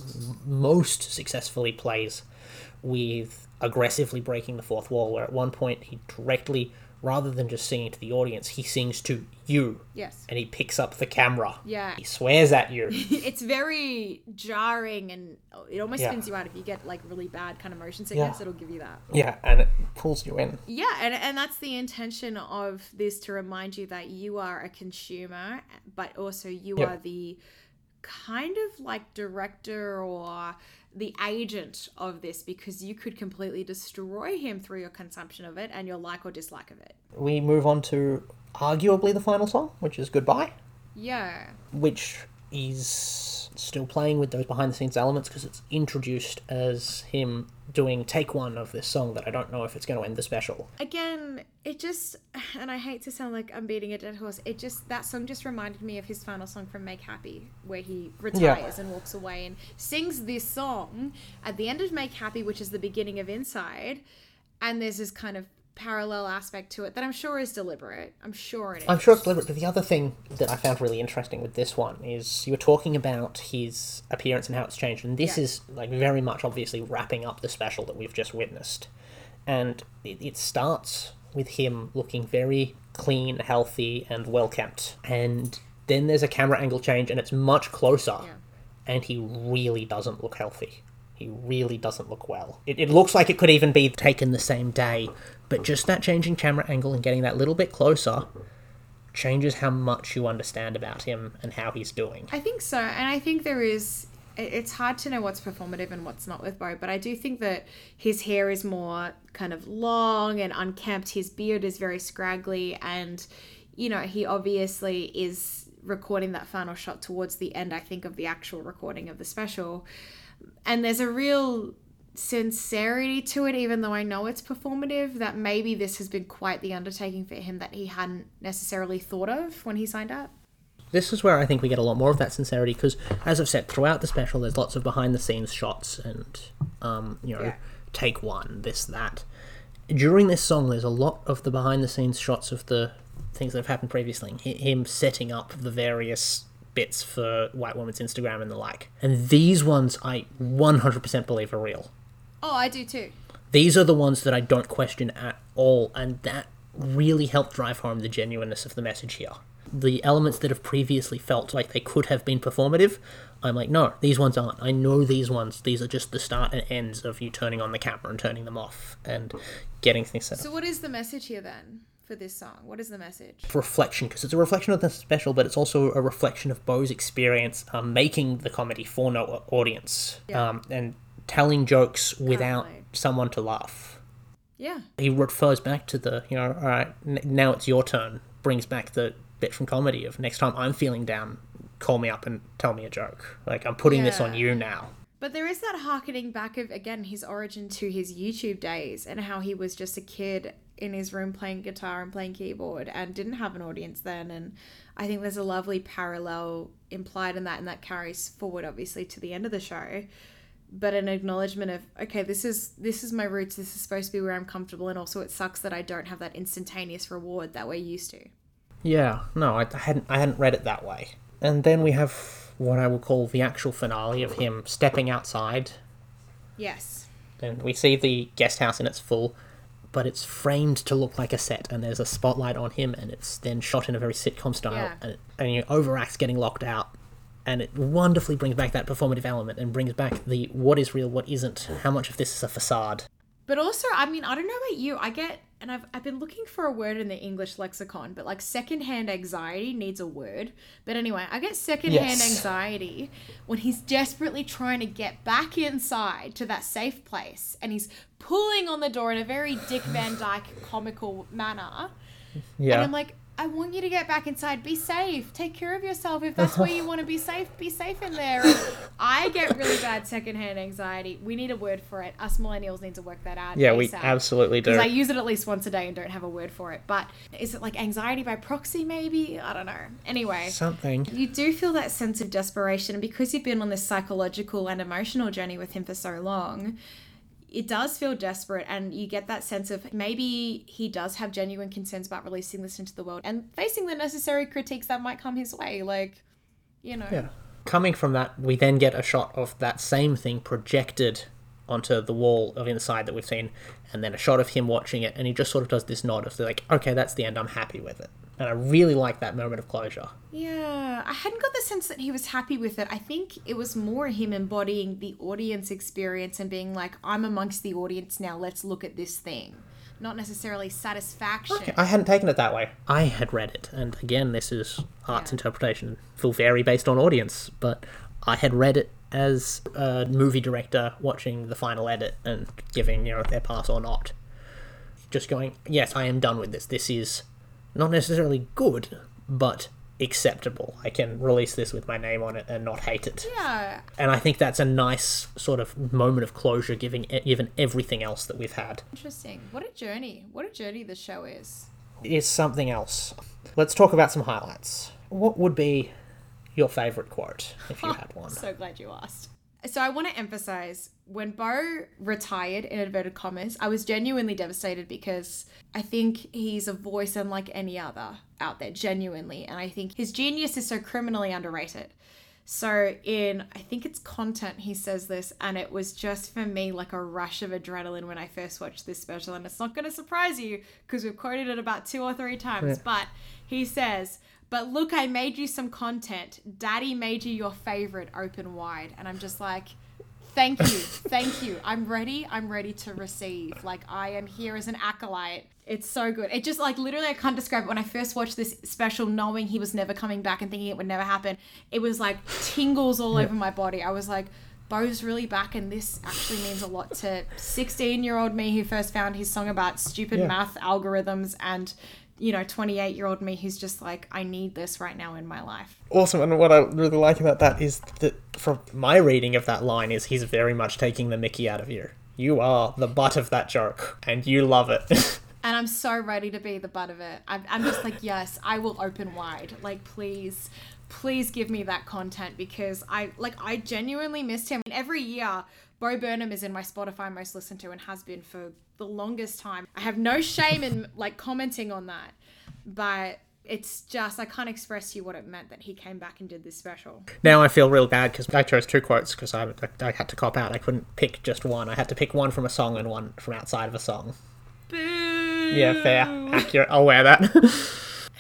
Speaker 2: most successfully plays with aggressively breaking the fourth wall. Where at one point he directly, rather than just singing to the audience, he sings to you.
Speaker 1: yes
Speaker 2: and he picks up the camera.
Speaker 1: Yeah.
Speaker 2: He swears at you. [LAUGHS]
Speaker 1: it's very jarring and it almost
Speaker 2: Yeah.
Speaker 1: spins you out if you get like really bad kind of motion sickness it'll give you that
Speaker 2: yeah, and it pulls you in.
Speaker 1: Yeah, and, and that's the intention of this to remind you that you are a consumer, but also you
Speaker 2: Yep.
Speaker 1: are the kind of like director or the agent of this because you could completely destroy him through your consumption of it and your like or dislike of it.
Speaker 2: We move on to arguably the final song, which is Goodbye,
Speaker 1: Yeah.
Speaker 2: which is still playing with those behind the scenes elements because it's introduced as him doing take one of this song that I don't know if it's going to end the special.
Speaker 1: Again, it just, and I hate to sound like I'm beating a dead horse, it just, that song just reminded me of his final song from Make Happy, where he retires and walks away and sings this song at the end of Make Happy, which is the beginning of Inside. And there's this kind of parallel aspect to it that I'm sure is deliberate. I'm sure it is.
Speaker 2: I'm sure it's deliberate, but the other thing that I found really interesting with this one is you were talking about his appearance and how it's changed, and this
Speaker 1: Yeah.
Speaker 2: is like very much obviously wrapping up the special that we've just witnessed. And it, it starts with him looking very clean, healthy, and well kept. And then there's a camera angle change, and it's much closer,
Speaker 1: Yeah.
Speaker 2: and he really doesn't look healthy. He really doesn't look well. It, it looks like it could even be taken the same day, but just that changing camera angle and getting that little bit closer changes how much you understand about him and how he's doing.
Speaker 1: I think so, and I think there is it's hard to know what's performative and what's not with Bo, but I do think that his hair is more kind of long and unkempt. His beard is very scraggly, and you know he obviously is recording that final shot towards the end. I think of the actual recording of the special, and there's a real sincerity to it, even though I know it's performative. That maybe this has been quite the undertaking for him that he hadn't necessarily thought of when he signed up.
Speaker 2: This is where I think we get a lot more of that sincerity because, as I've said, throughout the special, there's lots of behind the scenes shots and, um, you know,
Speaker 1: Yeah.
Speaker 2: take one, this, that. During this song, there's a lot of the behind the scenes shots of the things that have happened previously. Him setting up the various bits for White Woman's Instagram and the like. And these ones I 100% believe are real.
Speaker 1: Oh, I do too.
Speaker 2: These are the ones that I don't question at all, and that really helped drive home the genuineness of the message here. The elements that have previously felt like they could have been performative, I'm like, no, these ones aren't. I know these ones. These are just the start and ends of you turning on the camera and turning them off and getting things set up.
Speaker 1: So, what is the message here then for this song? What is the message?
Speaker 2: reflection because it's a reflection of the special, but it's also a reflection of Bo's experience um, making the comedy for no audience
Speaker 1: Yeah.
Speaker 2: um, and telling jokes without someone to laugh.
Speaker 1: Yeah.
Speaker 2: He refers back to the, you know, all right, n- now it's your turn. Brings back the bit from comedy of next time I'm feeling down, call me up and tell me a joke. Like I'm putting this on you now.
Speaker 1: But there is that harkening back of again his origin to his YouTube days and how he was just a kid in his room playing guitar and playing keyboard and didn't have an audience then and I think there's a lovely parallel implied in that and that carries forward obviously to the end of the show but an acknowledgement of okay this is this is my roots this is supposed to be where I'm comfortable and also it sucks that I don't have that instantaneous reward that we're used to.
Speaker 2: Yeah, no, I, I hadn't I hadn't read it that way. And then we have what I will call the actual finale of him stepping outside
Speaker 1: Yes.
Speaker 2: and we see the guest house in its full, but it's framed to look like a set, and there's a spotlight on him, and it's then shot in a very sitcom style,
Speaker 1: Yeah.
Speaker 2: and, and you overacts getting locked out, and it wonderfully brings back that performative element and brings back the what is real, what isn't, how much of this is a facade.
Speaker 1: But also, I mean, I don't know about you. I get, and I've, I've been looking for a word in the English lexicon, but like secondhand anxiety needs a word. But anyway, I get secondhand
Speaker 2: Yes.
Speaker 1: anxiety when he's desperately trying to get back inside to that safe place and he's pulling on the door in a very Dick Van Dyke comical manner.
Speaker 2: Yeah,
Speaker 1: And I'm like, I want you to get back inside. Be safe. Take care of yourself. If that's where you [LAUGHS] want to be safe, be safe in there. And I get really bad secondhand anxiety. We need a word for it. Us millennials need to work that out.
Speaker 2: yeah, we absolutely do.
Speaker 1: Because I use it at least once a day and don't have a word for it. But is it like anxiety by proxy, maybe? I don't know. Anyway,
Speaker 2: Something.
Speaker 1: you do feel that sense of desperation. And because you've been on this psychological and emotional journey with him for so long, it does feel desperate. And you get that sense of maybe he does have genuine concerns about releasing this into the world and facing the necessary critiques that might come his way. Like, you know.
Speaker 2: Yeah. Coming from that, we then get a shot of that same thing projected onto the wall of inside that we've seen, and then a shot of him watching it, and he just sort of does this nod of like, okay, that's the end, I'm happy with it. And I really like that moment of closure.
Speaker 1: Yeah, I hadn't got the sense that he was happy with it. I think it was more him embodying the audience experience and being like, I'm amongst the audience now, let's look at this thing. Not necessarily satisfaction.
Speaker 2: I hadn't taken it that way. I had read it, and again, this is art's interpretation. Will vary based on audience, but I had read it as a movie director watching the final edit and giving you know their pass or not. Just going, yes, I am done with this. This is not necessarily good, but acceptable. I can release this with my name on it and not hate it.
Speaker 1: Yeah,
Speaker 2: And I think that's a nice sort of moment of closure, giving given everything else that we've had.
Speaker 1: interesting. What a journey. What a journey the show is.
Speaker 2: is something else. Let's talk about some highlights. What would be your favorite quote if you [LAUGHS] had one?
Speaker 1: So glad you asked. So I want to emphasize when Bo retired in inverted commas, I was genuinely devastated because I think he's a voice unlike any other out there, genuinely, and I think his genius is so criminally underrated. So in I think it's content he says this and it was just for me like a rush of adrenaline when I first watched this special and it's not going to surprise you because we've quoted it about two or three times but he says but look I made you some content daddy made you your favorite open wide and I'm just like thank you thank you I'm ready I'm ready to receive like I am here as an acolyte it's so good. It just like literally I can't describe it. When I first watched this special, knowing he was never coming back and thinking it would never happen, it was like tingles all over my body. I was like, Bo's really back, and this actually means a lot to 16 year old me who first found his song about stupid
Speaker 2: Yeah.
Speaker 1: math algorithms and you know 28 year old me who's just like I need this right now in my life.
Speaker 2: Awesome, and what I really like about that is that from my reading of that line is he's very much taking the Mickey out of you. You are the butt of that joke, and you love it. [LAUGHS]
Speaker 1: and I'm so ready to be the butt of it. I'm, I'm just like, yes, I will open wide. Like, please, please give me that content because I like I genuinely missed him. And every year, Bo Burnham is in my Spotify most listened to and has been for the longest time. I have no shame in [LAUGHS] like commenting on that, but it's just I can't express to you what it meant that he came back and did this special.
Speaker 2: now I feel real bad because I chose two quotes because I, I, I had to cop out. I couldn't pick just one. I had to pick one from a song and one from outside of a song.
Speaker 1: Boo!
Speaker 2: Yeah, fair, accurate. I'll wear that.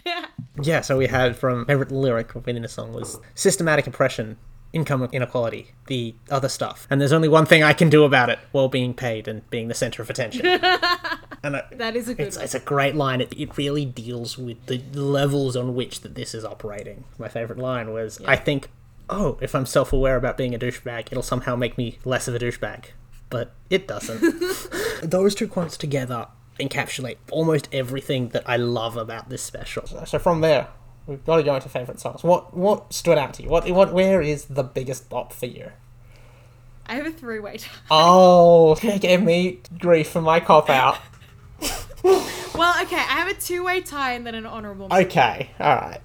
Speaker 2: yeah, [LAUGHS] Yeah. so we had from favorite lyric within a song was systematic oppression, income inequality, the other stuff, and there's only one thing I can do about it: well being paid and being the center of attention. [LAUGHS] And I,
Speaker 1: That is a good
Speaker 2: it's, it's a great line. It, it really deals with the levels on which that this is operating. My favorite line was, "I think, oh, if I'm self-aware about being a douchebag, it'll somehow make me less of a douchebag." But it doesn't. [LAUGHS] Those two quotes together encapsulate almost everything that I love about this special. So from there, we've got to go into favorite songs. What what stood out to you? What what where is the biggest bop for you?
Speaker 1: I have a three-way tie.
Speaker 2: Oh, [LAUGHS] they gave me grief for my cop out. [LAUGHS] [LAUGHS]
Speaker 1: Well, okay, I have a two-way tie and then an honorable. mention.
Speaker 2: Okay, all right.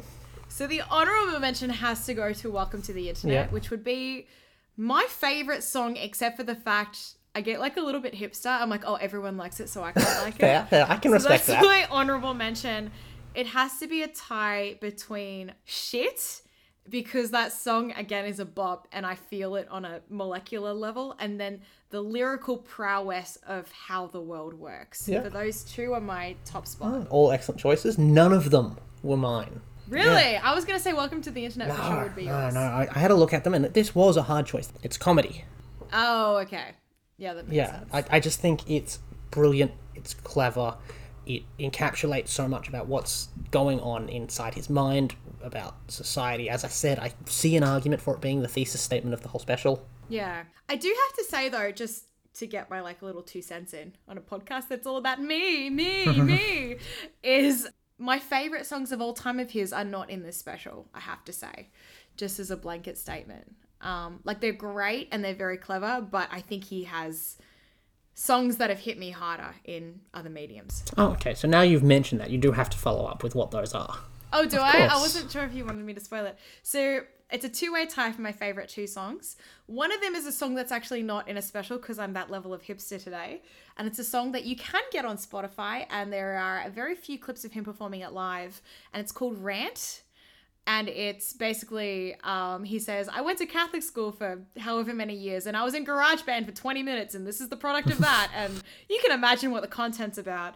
Speaker 1: So the honorable mention has to go to "Welcome to the Internet,"
Speaker 2: Yeah.
Speaker 1: which would be my favorite song, except for the fact I get like a little bit hipster. I'm like, oh, everyone likes it, so I can't like it.
Speaker 2: Fair, fair. I can
Speaker 1: So
Speaker 2: respect
Speaker 1: that's
Speaker 2: that.
Speaker 1: my honorable mention. It has to be a tie between shit because that song again is a bop and I feel it on a molecular level, and then the lyrical prowess of how the world works.
Speaker 2: Yeah.
Speaker 1: For those two are my top spot.
Speaker 2: Oh, all excellent choices. None of them were mine.
Speaker 1: Really? I was gonna say "Welcome to the Internet" for sure
Speaker 2: No,
Speaker 1: would be
Speaker 2: no,
Speaker 1: yours.
Speaker 2: no. I, I had a look at them, and this was a hard choice. It's comedy.
Speaker 1: Oh, okay. Yeah, that makes
Speaker 2: Yeah,
Speaker 1: sense.
Speaker 2: I, I just think it's brilliant. It's clever. It encapsulates so much about what's going on inside his mind, about society. As I said, I see an argument for it being the thesis statement of the whole special.
Speaker 1: Yeah. I do have to say though, just to get my like little two cents in on a podcast that's all about me, me, [LAUGHS] me, is my favorite songs of all time of his are not in this special, I have to say. Just as a blanket statement. Um, like they're great and they're very clever, but I think he has songs that have hit me harder in other mediums.
Speaker 2: Oh, okay. So now you've mentioned that, you do have to follow up with what those are.
Speaker 1: Oh, do I? I
Speaker 2: course.
Speaker 1: wasn't sure if you wanted me to spoil it. So it's a two-way tie for my favorite two songs. One of them is a song that's actually not in a special because I'm that level of hipster today, and it's a song that you can get on Spotify, and there are very few clips of him performing it live, and it's called Rant. And it's basically, um, he says, I went to Catholic school for however many years, and I was in GarageBand for 20 minutes, and this is the product of that. [LAUGHS] and you can imagine what the content's about.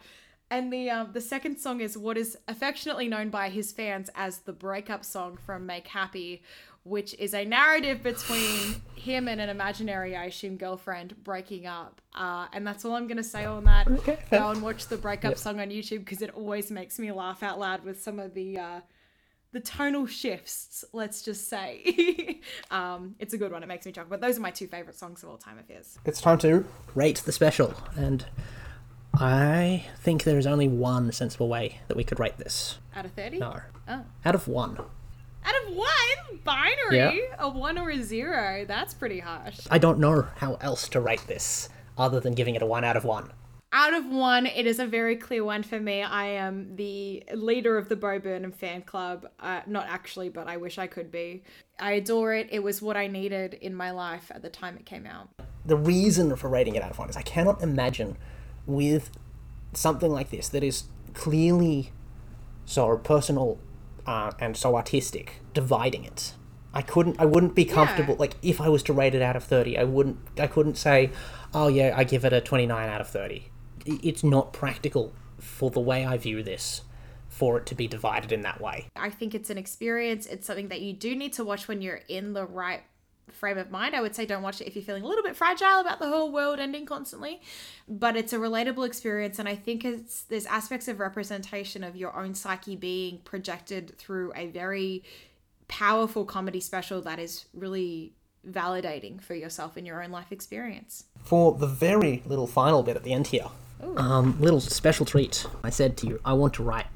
Speaker 1: And the um, the second song is what is affectionately known by his fans as the breakup song from Make Happy, which is a narrative between him and an imaginary, I assume, girlfriend breaking up. Uh, and that's all I'm gonna say on that.
Speaker 2: Okay.
Speaker 1: Go and watch the breakup song on YouTube because it always makes me laugh out loud with some of the uh, the tonal shifts. Let's just say, [LAUGHS] um, it's a good one. It makes me chuckle. But those are my two favorite songs of all time of his.
Speaker 2: It's time to rate the special, and I think there is only one sensible way that we could rate this.
Speaker 1: Out of thirty.
Speaker 2: No.
Speaker 1: Oh.
Speaker 2: Out of one.
Speaker 1: Out of one binary,
Speaker 2: Yeah.
Speaker 1: a one or a zero. That's pretty harsh.
Speaker 2: I don't know how else to rate this other than giving it a one out of one.
Speaker 1: Out of one, it is a very clear one for me. I am the leader of the Bo Burnham fan club. Uh, not actually, but I wish I could be. I adore it. It was what I needed in my life at the time it came out.
Speaker 2: the reason for rating it out of one is I cannot imagine with something like this that is clearly so personal uh, and so artistic dividing it. I couldn't. I wouldn't be comfortable. Like if I was to rate it out of thirty, I wouldn't. I couldn't say, "Oh yeah, I give it a twenty-nine out of 30. It's not practical for the way I view this, for it to be divided in that way.
Speaker 1: I think it's an experience. It's something that you do need to watch when you're in the right frame of mind. I would say don't watch it if you're feeling a little bit fragile about the whole world ending constantly, but it's a relatable experience and I think it's there's aspects of representation of your own psyche being projected through a very powerful comedy special that is really validating for yourself in your own life experience.
Speaker 2: For the very little final bit at the end here, um, little special treat. I said to you, I want to write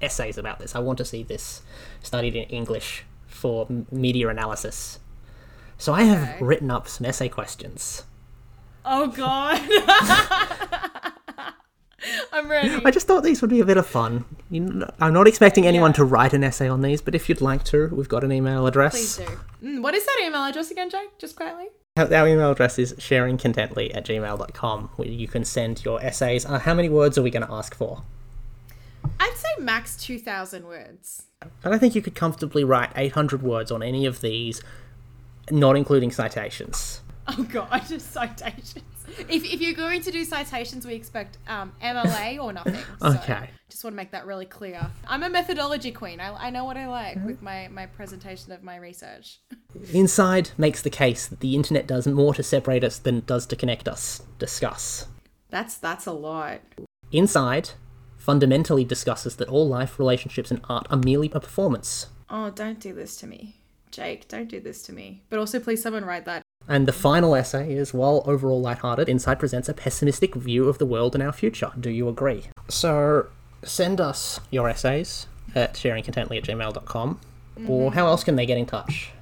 Speaker 2: essays about this. I want to see this studied in English for m- media analysis. So I have
Speaker 1: Okay.
Speaker 2: written up some essay questions.
Speaker 1: Oh god. [LAUGHS] I'm ready.
Speaker 2: I just thought these would be a bit of fun. You kn- I'm not expecting anyone
Speaker 1: Yeah.
Speaker 2: to write an essay on these, but if you'd like to, we've got an email address.
Speaker 1: Please do. Mm, what is that email address again, Jake? Just quietly.
Speaker 2: Our email address is sharingcontently at gmail.com, where you can send your essays. Uh, how many words are we going to ask for?
Speaker 1: I'd say max 2,000 words.
Speaker 2: And I think you could comfortably write 800 words on any of these, not including citations.
Speaker 1: Oh god, [LAUGHS] just citations. If, if you're going to do citations, we expect um, MLA or nothing. [LAUGHS] So
Speaker 2: Okay.
Speaker 1: Just want to make that really clear. I'm a methodology queen. I, I know what I like with my, my presentation of my research. [LAUGHS]
Speaker 2: Inside makes the case that the internet does more to separate us than it does to connect us. Discuss.
Speaker 1: That's that's a lot.
Speaker 2: Inside fundamentally discusses that all life, relationships, and art are merely a performance.
Speaker 1: Oh, don't do this to me. Jake, don't do this to me. But also, please, someone write that.
Speaker 2: And the final essay is while overall lighthearted, Inside presents a pessimistic view of the world and our future. Do you agree? So send us your essays at sharingcontently at gmail.com. Or mm-hmm. how else can they get in touch?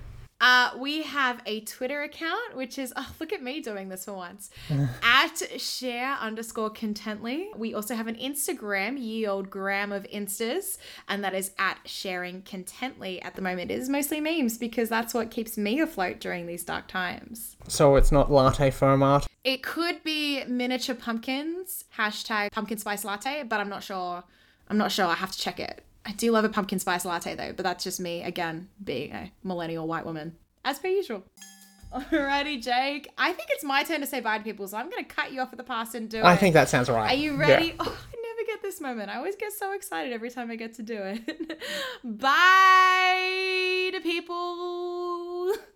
Speaker 1: Uh, we have a Twitter account, which is, [LAUGHS] oh, look at me doing this for once, [LAUGHS] at share underscore contently. We also have an Instagram, ye old gram of instas, and that is at sharing contently at the moment. It is mostly memes because that's what keeps me afloat during these dark times.
Speaker 2: So it's not latte foam art.
Speaker 1: It could be miniature pumpkins, hashtag pumpkin spice latte, but I'm not sure. I'm not sure. I have to check it. I do love a pumpkin spice latte though, but that's just me, again, being a millennial white woman, as per usual. [LAUGHS] Alrighty, Jake. I think it's my turn to say bye to people, so I'm going to cut you off at the pass and do it.
Speaker 2: I think that sounds right.
Speaker 1: Are you ready? Oh, I never get this moment. I always get so excited every time I get to do it. [LAUGHS] bye to people. [LAUGHS]